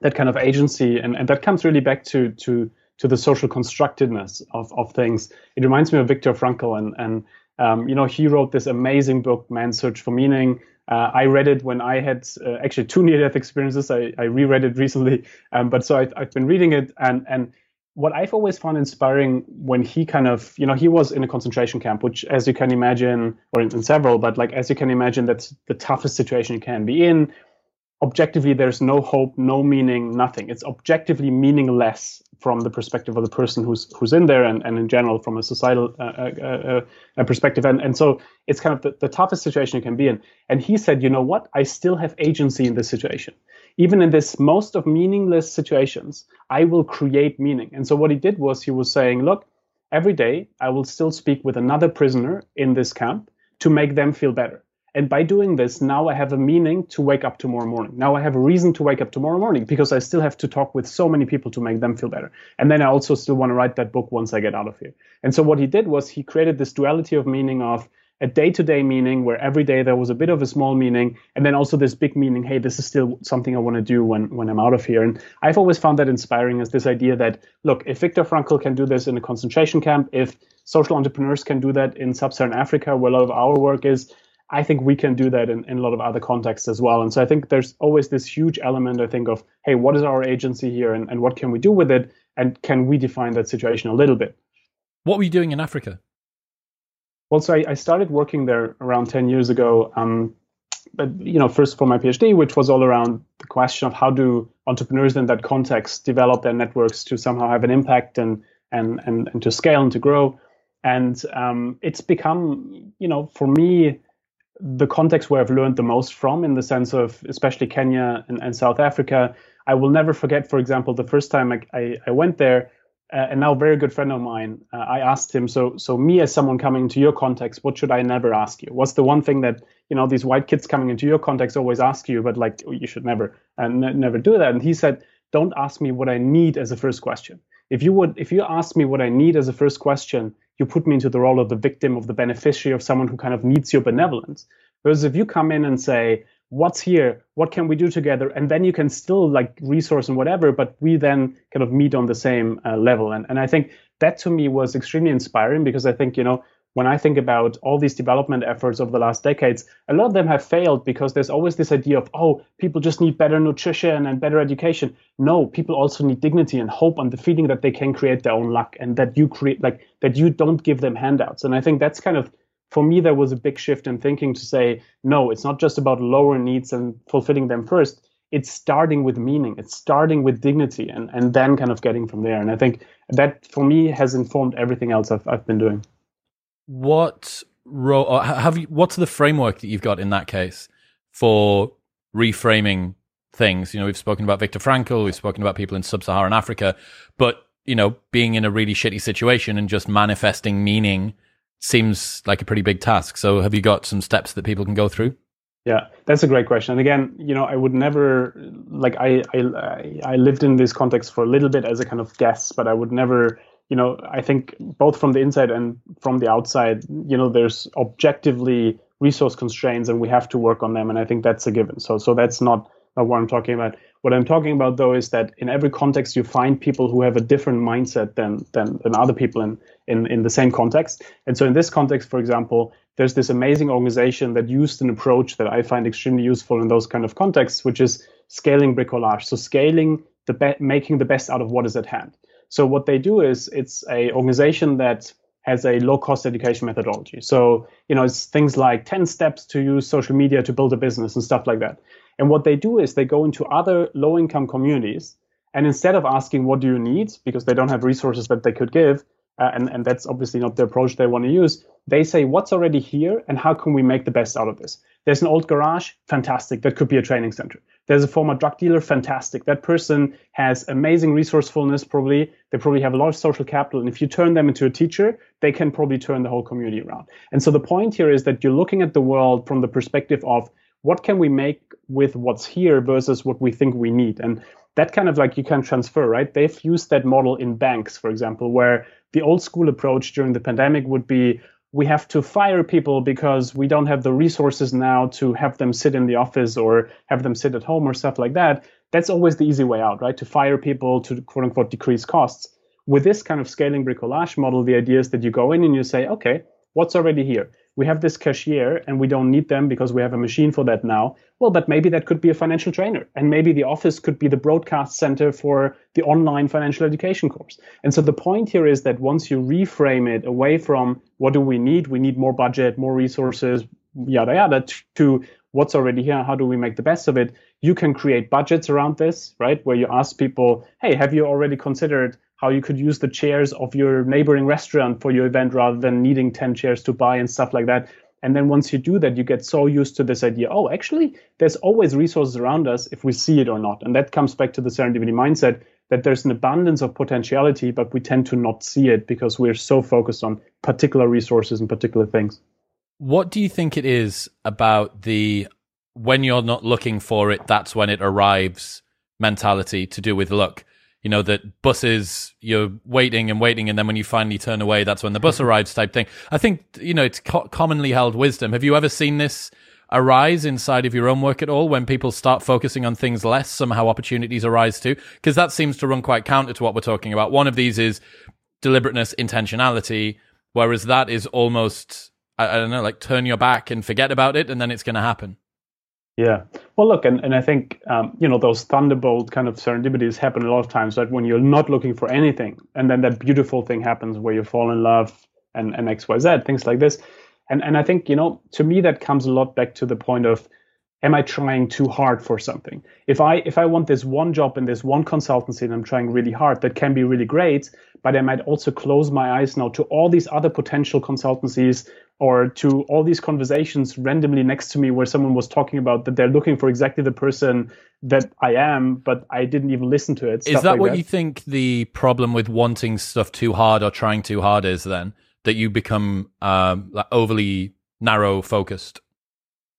that kind of agency and, and that comes really back to to to the social constructedness of, of things. It reminds me of Viktor Frankl and and um, you know he wrote this amazing book man's search for meaning. Uh, I read it when I had uh, actually two near-death experiences. I, I reread it recently, um, but so I, I've been reading it, and and what I've always found inspiring when he kind of, you know, he was in a concentration camp, which, as you can imagine, or in, in, several, but like as you can imagine, that's the toughest situation you can be in objectively there's no hope no meaning nothing. It's objectively meaningless from the perspective of the person who's who's in there and, and in general from a societal uh, uh, uh, uh, perspective. And, and so it's kind of the, the toughest situation you can be in. And he said you know what? I still have agency in this situation. Even in this most of meaningless situations i will create meaning. And so what he did was he was saying look every day i will still speak with another prisoner in this camp to make them feel better and by doing this, now I have a meaning to wake up tomorrow morning. Now I have a reason to wake up tomorrow morning because I still have to talk with so many people to make them feel better. And then I also still want to write that book once I get out of here. And so what he did was he created this duality of meaning of a day-to-day meaning where every day there was a bit of a small meaning and then also this big meaning hey this is still something i want to do when when i'm out of here and i've always found that inspiring as this idea that look if viktor frankl can do this in a concentration camp if social entrepreneurs can do that in sub-saharan africa where a lot of our work is i think we can do that in, in a lot of other contexts as well and so i think there's always this huge element i think of hey what is our agency here and, and what can we do with it and can we define that situation a little bit what were you doing in africa well, so I, I started working there around 10 years ago. Um, but, you know, first for my PhD, which was all around the question of how do entrepreneurs in that context develop their networks to somehow have an impact and, and, and, and to scale and to grow. And um, it's become, you know, for me, the context where I've learned the most from, in the sense of especially Kenya and, and South Africa. I will never forget, for example, the first time I, I, I went there, uh, and now a very good friend of mine, uh, I asked him, so so me as someone coming into your context, what should I never ask you? What's the one thing that you know these white kids coming into your context always ask you, but like oh, you should never and uh, never do that? And he said, don't ask me what I need as a first question. If you would, if you ask me what I need as a first question, you put me into the role of the victim, of the beneficiary, of someone who kind of needs your benevolence. Whereas if you come in and say, what's here? What can we do together? And then you can still like resource and whatever but we then kind of meet on the same uh, level. And, and i think that to me was extremely inspiring because i think you know when i think about all these development efforts over the last decades a lot of them have failed because there's always this idea of oh people just need better nutrition and better education no people also need dignity and hope and the feeling that they can create their own luck and that you create like that you don't give them handouts and i think that's kind of for me, there was a big shift in thinking to say, no, it's not just about lower needs and fulfilling them first. It's starting with meaning. It's starting with dignity and, and then kind of getting from there. And I think that for me has informed everything else I've, I've been doing. What role uh, have you, what's the framework that you've got in that case for reframing things? You know, we've spoken about Viktor Frankl, we've spoken about people in sub-Saharan Africa, but you know, being in a really shitty situation and just manifesting meaning seems like a pretty big task. So, have you got some steps that people can go through? Yeah, that's a great question. And again, you know, I would never like I I I lived in this context for a little bit as a kind of guest, but I would never, you know, I think both from the inside and from the outside, you know, there's objectively resource constraints and we have to work on them and I think that's a given. So so that's not, not what I'm talking about. What I'm talking about though is that in every context you find people who have a different mindset than than, than other people in, in, in the same context. And so in this context, for example, there's this amazing organization that used an approach that I find extremely useful in those kind of contexts, which is scaling bricolage. So scaling the be- making the best out of what is at hand. So what they do is it's a organization that has a low cost education methodology. So, you know, it's things like 10 steps to use social media to build a business and stuff like that. And what they do is they go into other low income communities and instead of asking, what do you need? Because they don't have resources that they could give, uh, and, and that's obviously not the approach they want to use. They say, what's already here and how can we make the best out of this? There's an old garage, fantastic. That could be a training center. There's a former drug dealer, fantastic. That person has amazing resourcefulness, probably. They probably have a lot of social capital. And if you turn them into a teacher, they can probably turn the whole community around. And so the point here is that you're looking at the world from the perspective of what can we make with what's here versus what we think we need and that kind of like you can transfer right they've used that model in banks for example where the old school approach during the pandemic would be we have to fire people because we don't have the resources now to have them sit in the office or have them sit at home or stuff like that. That's always the easy way out right? To fire people to quote unquote decrease costs. With this kind of scaling bricolage model the idea is that you go in and you say okay what's already here we have this cashier and we don't need them because we have a machine for that now. Well, but maybe that could be a financial trainer. And maybe the office could be the broadcast center for the online financial education course. And so the point here is that once you reframe it away from what do we need? We need more budget, more resources, yada, yada, to what's already here. How do we make the best of it? You can create budgets around this, right? Where you ask people, hey, have you already considered how you could use the chairs of your neighboring restaurant for your event rather than needing 10 chairs to buy and stuff like that. And then once you do that, you get so used to this idea oh, actually, there's always resources around us if we see it or not. And that comes back to the serendipity mindset that there's an abundance of potentiality, but we tend to not see it because we're so focused on particular resources and particular things. What do you think it is about the when you're not looking for it, that's when it arrives mentality to do with luck? You know, that buses, you're waiting and waiting, and then when you finally turn away, that's when the bus mm-hmm. arrives type thing. I think, you know, it's co- commonly held wisdom. Have you ever seen this arise inside of your own work at all when people start focusing on things less? Somehow opportunities arise too? Because that seems to run quite counter to what we're talking about. One of these is deliberateness, intentionality, whereas that is almost, I, I don't know, like turn your back and forget about it, and then it's going to happen. Yeah. Well, look, and, and I think, um, you know, those thunderbolt kind of serendipities happen a lot of times, right? When you're not looking for anything, and then that beautiful thing happens where you fall in love and, and X, Y, Z, things like this. And, and I think, you know, to me, that comes a lot back to the point of, am I trying too hard for something? If I if I want this one job in this one consultancy and I'm trying really hard, that can be really great, but I might also close my eyes now to all these other potential consultancies or to all these conversations randomly next to me where someone was talking about that they're looking for exactly the person that I am, but I didn't even listen to it. Is that like what that. you think the problem with wanting stuff too hard or trying too hard is then? That you become um, like overly narrow focused?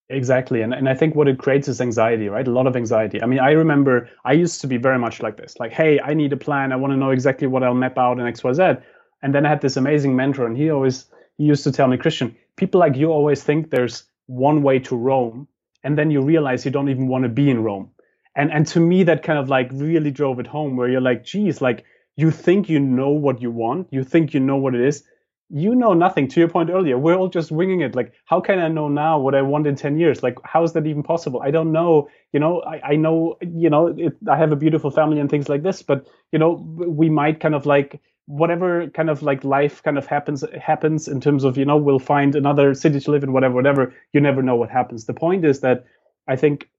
Exactly. And, and I think what it creates is anxiety, right? A lot of anxiety. I mean, I remember I used to be very much like this like, hey, I need a plan. I want to know exactly what I'll map out in XYZ. And then I had this amazing mentor, and he always he used to tell me, Christian, people like you always think there's one way to Rome, and then you realize you don't even want to be in Rome. And and to me, that kind of like really drove it home, where you're like, geez, like you think you know what you want, you think you know what it is, you know nothing to your point earlier we're all just winging it. Like how can i know now what i want in 10 years? Like how is that even possible? I don't know you know i, I know you know it, i have a beautiful family and things like this but you know we might kind of like whatever kind of like life kind of happens happens in terms of you know we'll find another city to live in whatever whatever you never know what happens the point is that i think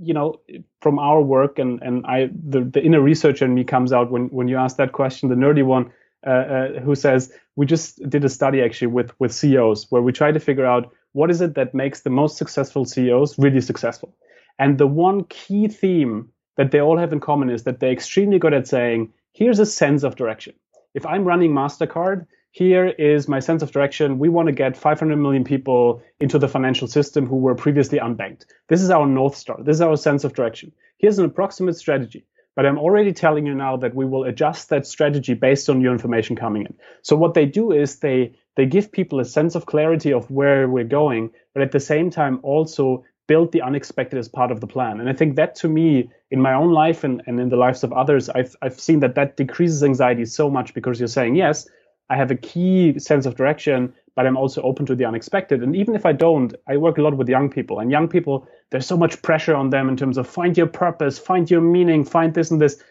you know from our work and and i the, the inner researcher in me comes out when when you ask that question the nerdy one uh, uh, who says we just did a study actually with with CEOs where we try to figure out what is it that makes the most successful CEOs really successful. And the one key theme that they all have in common is that they're extremely good at saying, here's a sense of direction. If I'm running MasterCard, here is my sense of direction. We want to get 500 million people into the financial system who were previously unbanked. This is our North Star. This is our sense of direction. Here's an approximate strategy. But I'm already telling you now that we will adjust that strategy based on your information coming in. So what they do is they they give people a sense of clarity of where we're going, but at the same time also build the unexpected as part of the plan. And I think that to me, in my own life and, and in the lives of others, I've I've seen that that decreases anxiety so much because you're saying, yes, I have a key sense of direction, but I'm also open to the unexpected. And even if I don't, I work a lot with young people, and young people, there's so much pressure on them in terms of find your purpose, find your meaning, find this and this.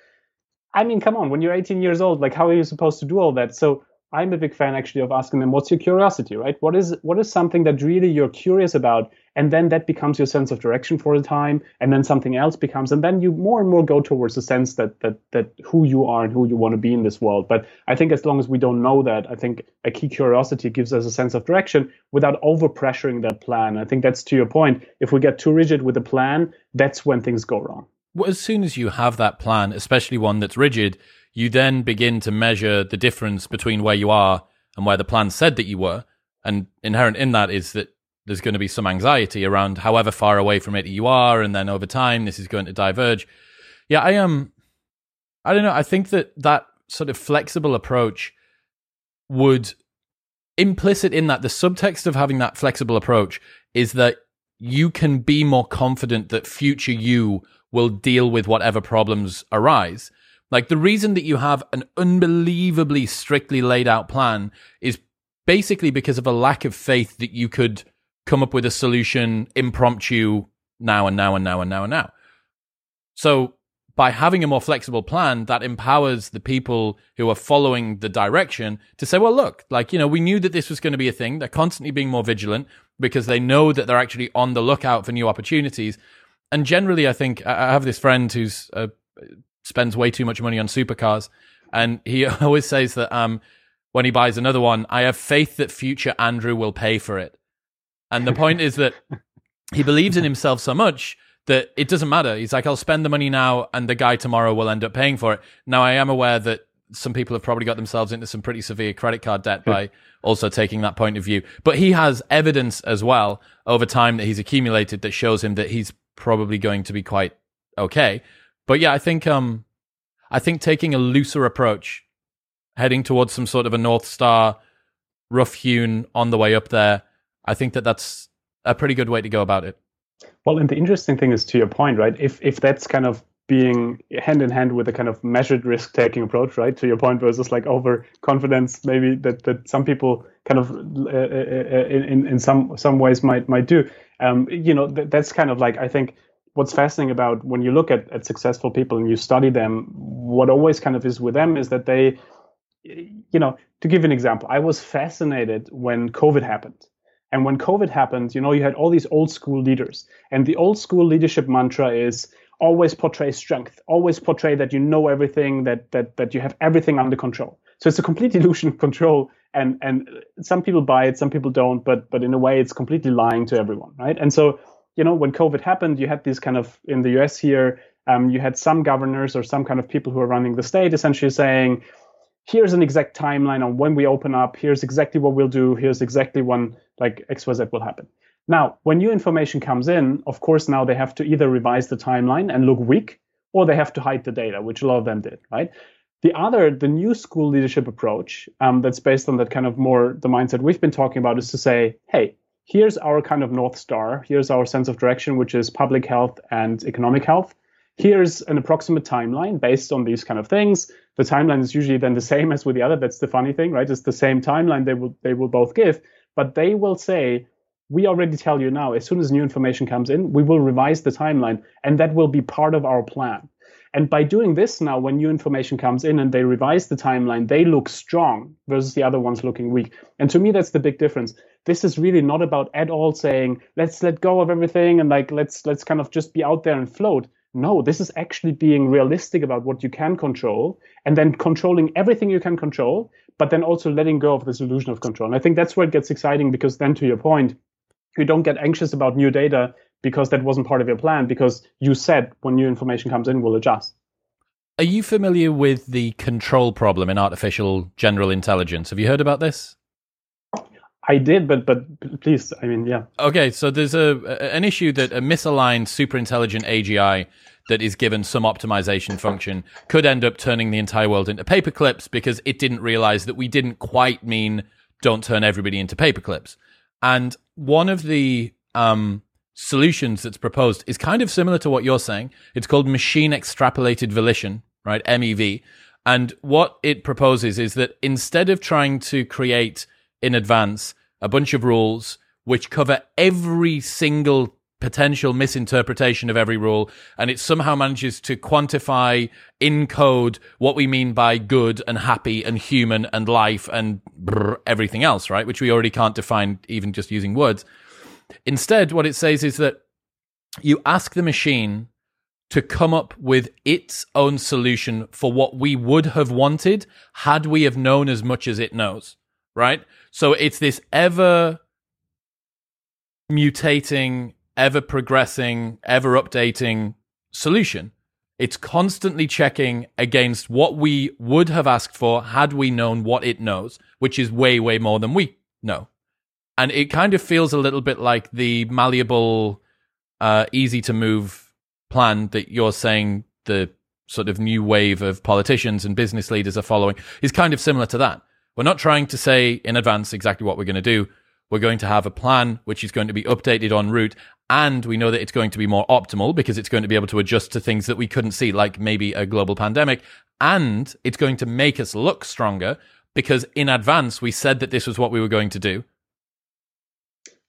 I mean, come on, when you're 18 years old, like how are you supposed to do all that? So I'm a big fan actually of asking them, what's your curiosity, right? What is what is something that really you're curious about? And then that becomes your sense of direction for a time, and then something else becomes, and then you more and more go towards the sense that that that who you are and who you want to be in this world. But I think as long as we don't know that, I think a key curiosity gives us a sense of direction without over pressuring that plan. I think that's to your point. If we get too rigid with a plan, that's when things go wrong. Well, as soon as you have that plan, especially one that's rigid, you then begin to measure the difference between where you are and where the plan said that you were. And inherent in that is that there's going to be some anxiety around however far away from it you are. And then over time, this is going to diverge. Yeah, I am. Um, I don't know. I think that that sort of flexible approach would implicit in that the subtext of having that flexible approach is that you can be more confident that future you will deal with whatever problems arise. Like the reason that you have an unbelievably strictly laid out plan is basically because of a lack of faith that you could come up with a solution impromptu now and now and now and now and now. So by having a more flexible plan that empowers the people who are following the direction to say, well, look, like, you know, we knew that this was going to be a thing. They're constantly being more vigilant because they know that they're actually on the lookout for new opportunities. And generally, I think I have this friend who's a spends way too much money on supercars, and he <laughs> always says that um, when he buys another one, I have faith that future Andrew will pay for it. And the point is that <laughs> he believes in himself so much that it doesn't matter. He's like, I'll spend the money now, and the guy tomorrow will end up paying for it. Now, I am aware that some people have probably got themselves into some pretty severe credit card debt by <laughs> also taking that point of view. But he has evidence as well over time that he's accumulated that shows him that he's probably going to be quite okay. But yeah, I think um, I think taking a looser approach, heading towards some sort of a North Star, rough hewn on the way up there, I think that that's a pretty good way to go about it. Well, and the interesting thing is to your point, right? If if that's kind of being hand in hand with a kind of measured risk taking approach, right? To your point, versus like overconfidence, maybe that, that some people kind of uh, uh, uh in in some some ways might might do. Um, you know, th- that's kind of like I think what's fascinating about when you look at, at successful people and you study them, what always kind of is with them is that they, you know, to give an example, I was fascinated when COVID happened. And when COVID happened, you know, you had all these old school leaders. And the old school leadership mantra is always portray strength, always portray that you know everything, that that that you have everything under control. So it's a complete <laughs> illusion of control, and and some people buy it, some people don't, but but in a way, it's completely lying to everyone, right? And so you know when COVID happened, you had these kind of in the U.S. here, um, you had some governors or some kind of people who are running the state essentially saying. Here's an exact timeline on when we open up. Here's exactly what we'll do. Here's exactly when like X, Y, Z will happen. Now, when new information comes in, of course, now they have to either revise the timeline and look weak, or they have to hide the data, which a lot of them did, right? The other, the new school leadership approach um, that's based on that kind of more the mindset we've been talking about is to say, hey, here's our kind of North Star, here's our sense of direction, which is public health and economic health. Here's an approximate timeline based on these kind of things. The timeline is usually then the same as with the other. That's the funny thing, right? It's the same timeline they will they will both give, but they will say, we already tell you now, as soon as new information comes in, we will revise the timeline, and that will be part of our plan. And by doing this now, when new information comes in and they revise the timeline, they look strong versus the other ones looking weak. And to me, that's the big difference. This is really not about at all saying, let's let go of everything and like let's let's kind of just be out there and float. No, this is actually being realistic about what you can control and then controlling everything you can control, but then also letting go of this illusion of control. And I think that's where it gets exciting because then to your point, you don't get anxious about new data because that wasn't part of your plan because you said when new information comes in we'll adjust are you familiar with the control problem in artificial general intelligence have you heard about this I did, but but please, I mean, yeah. Okay, so there's a an issue that a misaligned super intelligent AGI that is given some optimization function could end up turning the entire world into paperclips because it didn't realize that we didn't quite mean don't turn everybody into paperclips. And one of the um, solutions that's proposed is kind of similar to what you're saying. It's called machine extrapolated volition, right? MEV. And what it proposes is that instead of trying to create in advance a bunch of rules which cover every single potential misinterpretation of every rule, and it somehow manages to quantify in code what we mean by good and happy and human and life and everything else, right? Which we already can't define even just using words. Instead, what it says is that you ask the machine to come up with its own solution for what we would have wanted had we have known as much as it knows, right? So it's this ever mutating ever progressing, ever updating solution. It's constantly checking against what we would have asked for had we known what it knows, which is way, way more than we know. And it kind of feels a little bit like the malleable, uh, easy to move plan that you're saying the sort of new wave of politicians and business leaders are following is kind of similar to that. We're not trying to say in advance exactly what we're going to do. We're going to have a plan which is going to be updated en route and we know that it's going to be more optimal because it's going to be able to adjust to things that we couldn't see, like maybe a global pandemic. And it's going to make us look stronger because in advance we said that this was what we were going to do.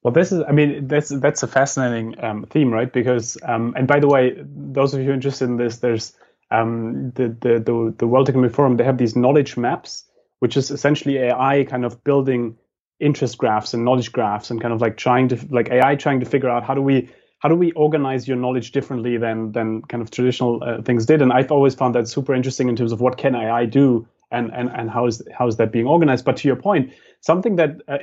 Well, this is, I mean, that's that's a fascinating um, theme, right? Because, um, and by the way, those of you interested in this, there's um, the, the the the World Economic Forum. They have these knowledge maps, which is essentially AI kind of building interest graphs and knowledge graphs and kind of like trying to like AI trying to figure out how do we how do we organize your knowledge differently than than kind of traditional uh, things did and I've always found that super interesting in terms of what can AI do and and and how is how is that being organized? But to your point something that uh,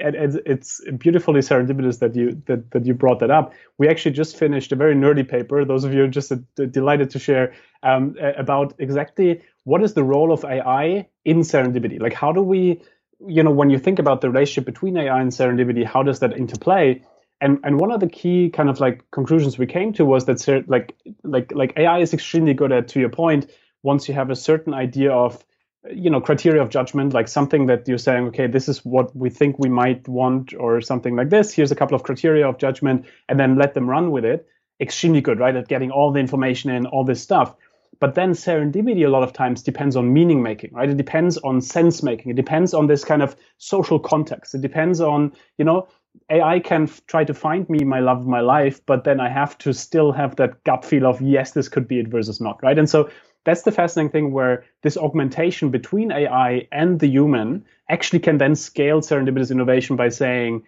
it's beautifully serendipitous that you that, that you brought that up. We actually just finished a very nerdy paper. Those of you are just uh, delighted to share um, about exactly what is the role of AI in serendipity? Like how do we you know, when you think about the relationship between AI and serendipity, how does that interplay? And and one of the key kind of like conclusions we came to was that like like like AI is extremely good at, to your point, once you have a certain idea of you know criteria of judgment like something that you're saying okay this is what we think we might want or something like this. Here's a couple of criteria of judgment and then let them run with it. Extremely good right at getting all the information in all this stuff. But then serendipity a lot of times depends on meaning making right? It depends on sense making. It depends on this kind of social context. It depends on you know ai can f- try to find me my love of my life but then i have to still have that gut feel of yes this could be it versus not right? And so that's the fascinating thing where this augmentation between AI and the human actually can then scale serendipitous innovation by saying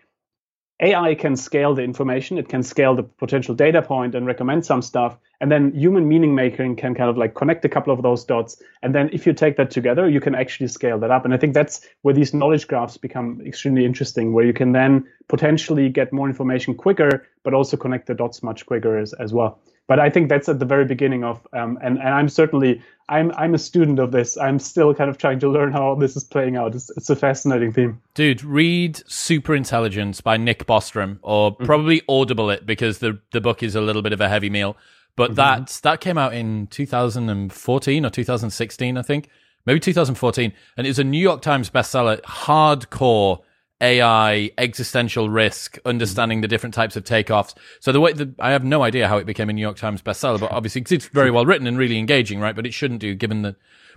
AI can scale the information, it can scale the potential data point and recommend some stuff. And then human meaning making can kind of like connect a couple of those dots. And then if you take that together, you can actually scale that up. And I think that's where these knowledge graphs become extremely interesting, where you can then potentially get more information quicker, but also connect the dots much quicker as, as well but I think that's at the very beginning of, um, and, and I'm certainly, I'm, I'm a student of this. I'm still kind of trying to learn how this is playing out. It's, it's a fascinating theme. Dude, read Super Intelligence by Nick Bostrom, or mm-hmm. probably Audible it because the the book is a little bit of a heavy meal. But mm-hmm. that that came out in 2014 or 2016, I think, maybe 2014, and it was a New York Times bestseller. Hardcore AI, existential risk, understanding the different types of takeoffs. So the way that I have no idea how it became a New York Times bestseller, but obviously it's very well written and really engaging, right? But it shouldn't do given the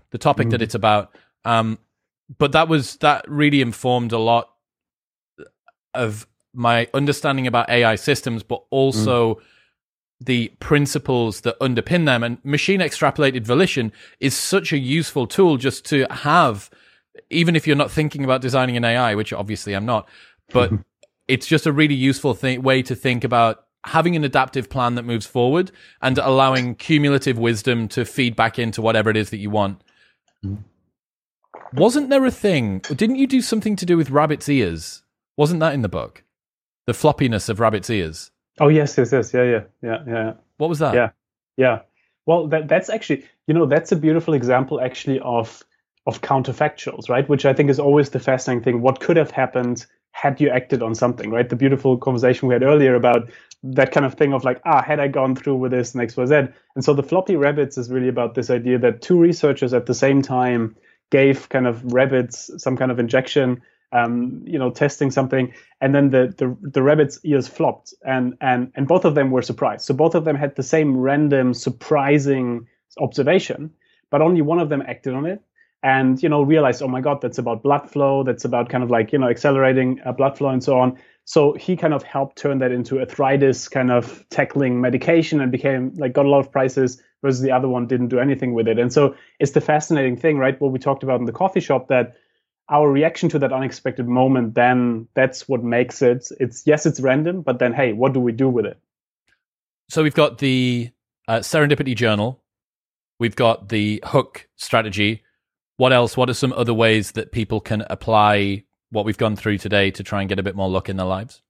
the topic mm. that it's about. Um, but that was that really informed a lot of my understanding about AI systems, but also mm. the principles that underpin them. And machine extrapolated volition is such a useful tool just to have even if you're not thinking about designing an AI, which obviously I'm not, but <laughs> it's just a really useful thing, way to think about having an adaptive plan that moves forward and allowing cumulative wisdom to feed back into whatever it is that you want. Mm-hmm. Wasn't there a thing? Didn't you do something to do with rabbit's ears? Wasn't that in the book? The floppiness of rabbit's ears. Oh yes, yes, yes, yeah, yeah, yeah, yeah. What was that? Yeah, yeah. Well, that, that's actually, you know, that's a beautiful example actually of of counterfactuals, right? Which I think is always the fascinating thing. What could have happened had you acted on something, right? The beautiful conversation we had earlier about that kind of thing of like, ah, had I gone through with this and XYZ. And so the floppy rabbits is really about this idea that two researchers at the same time gave kind of rabbits some kind of injection, um, you know, testing something, and then the, the the rabbits' ears flopped, and and and both of them were surprised. So both of them had the same random, surprising observation, but only one of them acted on it, and you know realized oh my god that's about blood flow that's about kind of like you know accelerating uh, blood flow and so on. So he kind of helped turn that into arthritis kind of tackling medication and became like got a lot of prices versus the other one didn't do anything with it. And so it's the fascinating thing right what we talked about in the coffee shop that our reaction to that unexpected moment then that's what makes it it's yes it's random but then hey what do we do with it? So we've got the uh, serendipity journal. We've got the hook strategy what else? What are some other ways that people can apply what we've gone through today to try and get a bit more luck in their lives?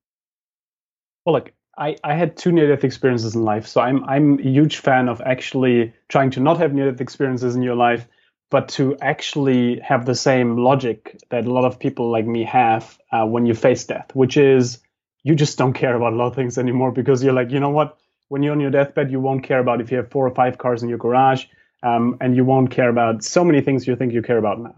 Well, look, I, I had two near death experiences in life. So I'm I'm a huge fan of actually trying to not have near death experiences in your life, but to actually have the same logic that a lot of people like me have uh, when you face death, which is you just don't <laughs> care about a lot of things anymore because you're like, you know what? When you're on your deathbed, you won't care about if you have four or five cars in your garage um, and you won't care about so many things you think you care about now.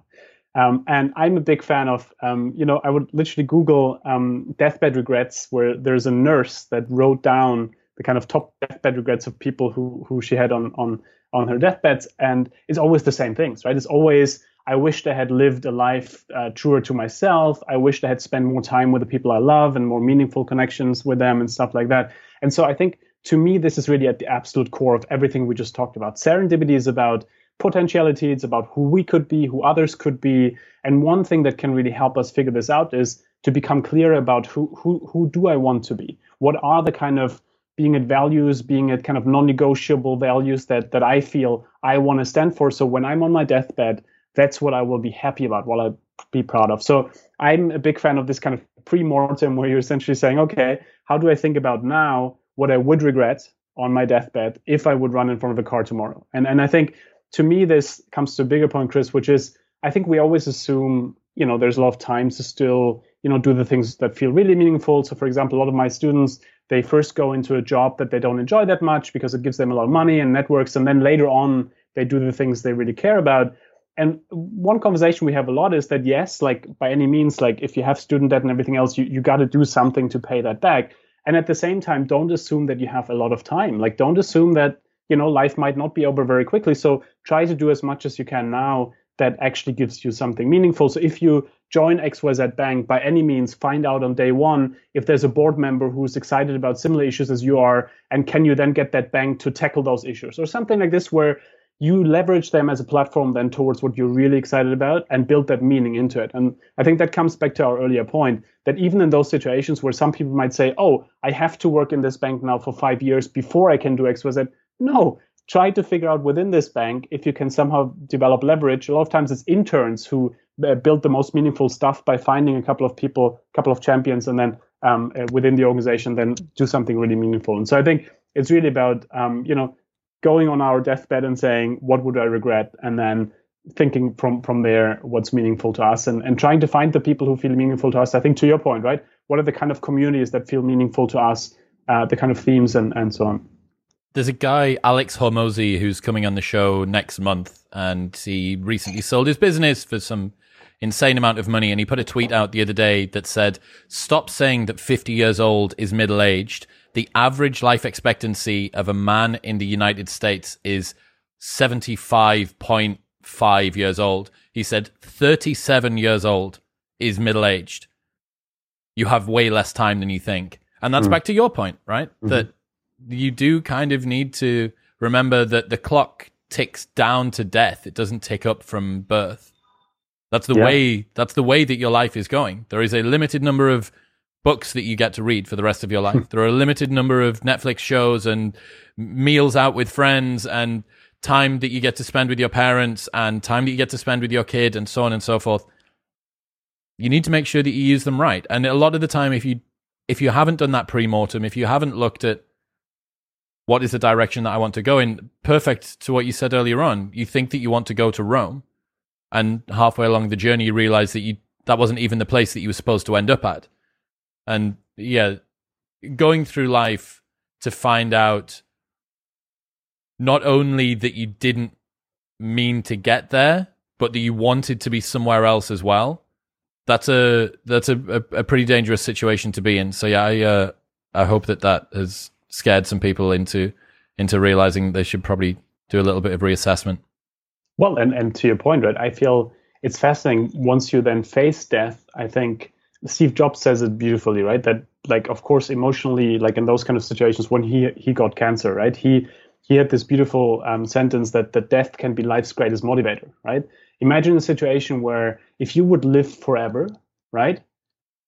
Um, and I'm a big fan of, um, you know, I would literally Google um, deathbed regrets, where there's a nurse that wrote down the kind of top deathbed regrets of people who who she had on on on her deathbeds, and it's always the same things, right? It's always I wished I had lived a life uh, truer to myself. I wished I had spent more time with the people I love and more meaningful connections with them and stuff like that. And so I think to me, this is really at the absolute core of everything we just talked about. Serendipity is about potentiality, it's about who we could be, who others could be. And one thing that can really help us figure this out is to become clear about who who who do I want to be? What are the kind of being at values, being at kind of non-negotiable values that that I feel I want to stand for. So when I'm on my deathbed, that's what I will be happy about, what I'll be proud of. So I'm a big fan of this kind of pre-mortem where you're essentially saying, okay, how do I think about now what I would regret on my deathbed if I would run in front of a car tomorrow. And and I think to me this comes to a bigger point, Chris, which is I think we always assume you know there's a lot of time to still you know do the things that feel really meaningful. So for example, a lot of my students they first go into a job that they don't enjoy that much because it gives them a lot of money and networks, and then later on they do the things they really care about. And one conversation we have a lot is that yes, like by any means, like if you have student debt and everything else, you, you got to do something to pay that back. And at the same time, don't assume that you have a lot of time. Like don't assume that, you know, life might not be over very quickly. So try to do as much as you can now that actually gives you something meaningful. So if you join XYZ Bank by any means, find out on day one if there's a board member who's excited about similar issues as you are, and can you then get that bank to tackle those issues or something like this where you leverage them as a platform then towards what you're really excited about and build that meaning into it. And I think that comes back to our earlier point that even in those situations where some people might say, oh, I have to work in this bank now for five years before I can do X, Y, Z. No, try to figure out within this bank if you can somehow develop leverage. A lot of times it's interns who uh, build the most meaningful stuff by finding a couple of people, a couple of champions, and then um, uh, within the organization, then do something really meaningful. And so I think it's really about, um, you know, going on our deathbed and saying, what would I regret? And then thinking from from there what's meaningful to us and, and trying to find the people who feel meaningful to us. I think to your point, right? What are the kind of communities that feel meaningful to us, uh, the kind of themes and, and so on. There's a guy, Alex Hormozi, who's coming on the show next month, and he recently sold his business for some insane amount of money. And he put a tweet out the other day that said, Stop saying that 50 years old is middle aged the average life expectancy of a man in the United States is 75.5 years old. He said 37 years old is middle aged. You have way less time than you think. And that's mm. back to your point, right? Mm-hmm. That you do kind of need to remember that the clock ticks down to death. It doesn't tick up from birth. That's the yeah. way that's the way that your life is going. There is a limited number of books that you get to read for the rest of your life. there are a limited number of Netflix shows and meals out with friends and time that you get to spend with your parents and time that you get to spend with your kid and so on and so forth. You need to make sure that you use them right. And a lot of the time if you if you haven't done that pre-mortem, if you haven't looked at what is the direction that I want to go in, perfect to what you said earlier on, you think that you want to go to Rome and halfway along the journey you realize that you that wasn't even the place that you were supposed to end up at and yeah, going through life to find out not only that you didn't mean to get there, but that you wanted to be somewhere else as well. That's a that's a, a, a pretty dangerous situation to be in. So yeah, I uh, I hope that that has scared some people into into realizing they should probably do a little bit of reassessment. Well, and and to your point, right? I feel it's fascinating once you then face death. I think Steve Jobs says it beautifully, right? That like of course emotionally, like in those kind of situations when he he got cancer, right? He he had this beautiful um, sentence that that death can be life's greatest motivator, right? Imagine a situation where if you would live forever, right?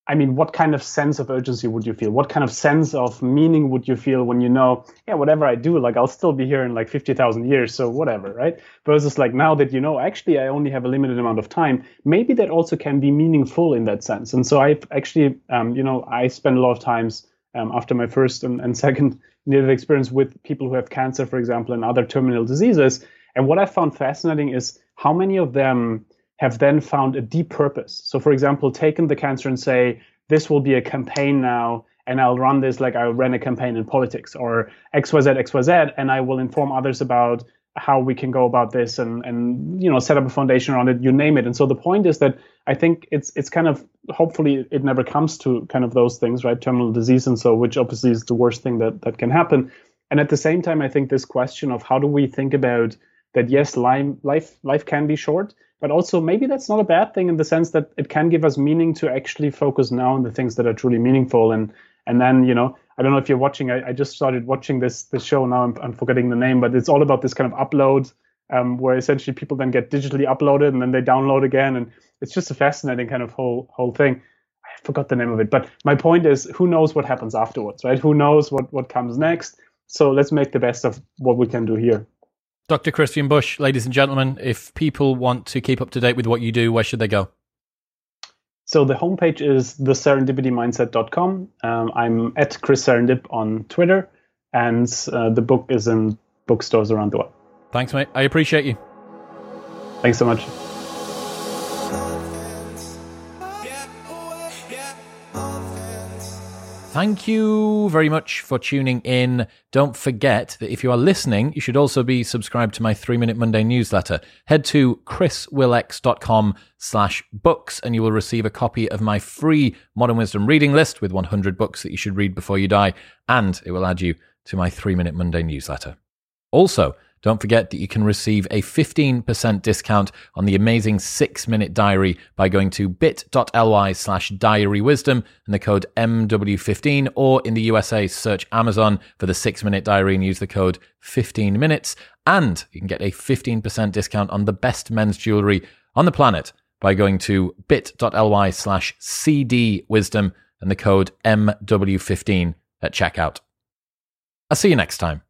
I mean, what kind of sense of urgency would you feel? What kind of sense of meaning would you feel when you know, yeah, whatever I do, like I'll still be here in like 50,000 years, so whatever, right? Versus like now that you know, actually, I only have a limited amount of time, maybe that also can be meaningful in that sense. And so I've actually, um, you know, I spend a lot of times um, after my first and, and <laughs> second near experience with people who have cancer, for example, and other terminal diseases. And what I found fascinating is how many of them have then found a deep purpose. So, for example, taken the cancer and say, this will be a campaign now, and I'll run this like I ran a campaign in politics or XYZ, XYZ, and I will inform others about how we can go about this and and you know set up a foundation around it you name it. And so the point is that i think it's it's kind of hopefully it never comes to kind of those things right? Terminal disease and so which obviously is the worst thing that that can happen. And at the same time i think this question of how do we think about that yes life life life can be short but also maybe that's not a bad thing in the sense that it can give us meaning to actually focus now on the things that are truly meaningful. And and then you know i don't know if you're watching i, I just started watching this this show now. I'm, I'm, forgetting the name but it's all about this kind of upload um, where essentially people then get digitally uploaded and then they download again. And it's just a fascinating kind of whole whole thing. I forgot the name of it but my point is who knows what happens afterwards right? Who knows what what comes next? So let's make the best of what we can do here Dr. Christian Busch, ladies and gentlemen, if people want to keep up to date with what you do, where should they go? So the homepage is theserendipitymindset.com. Um, I'm at Chris Serendip on Twitter, and uh, the book is in bookstores around the world. Thanks, mate. I appreciate you. Thanks so much. Thank you very much for tuning in. Don't forget that if you are listening, you should also be subscribed to my three minute Monday newsletter. Head to chriswillx.com slash books and you will receive a copy of my free Modern Wisdom reading list with 100 books that you should read before you die. And it will add you to my three minute Monday newsletter. Also, don't forget that you can receive a 15% discount on the amazing six minute diary by going to bit.ly slash diary wisdom and the code MW15, or in the USA, search Amazon for the six minute diary and use the code 15 minutes. And you can get a 15% discount on the best men's jewelry on the planet by going to bit.ly slash CD wisdom and the code MW15 at checkout. I'll see you next time.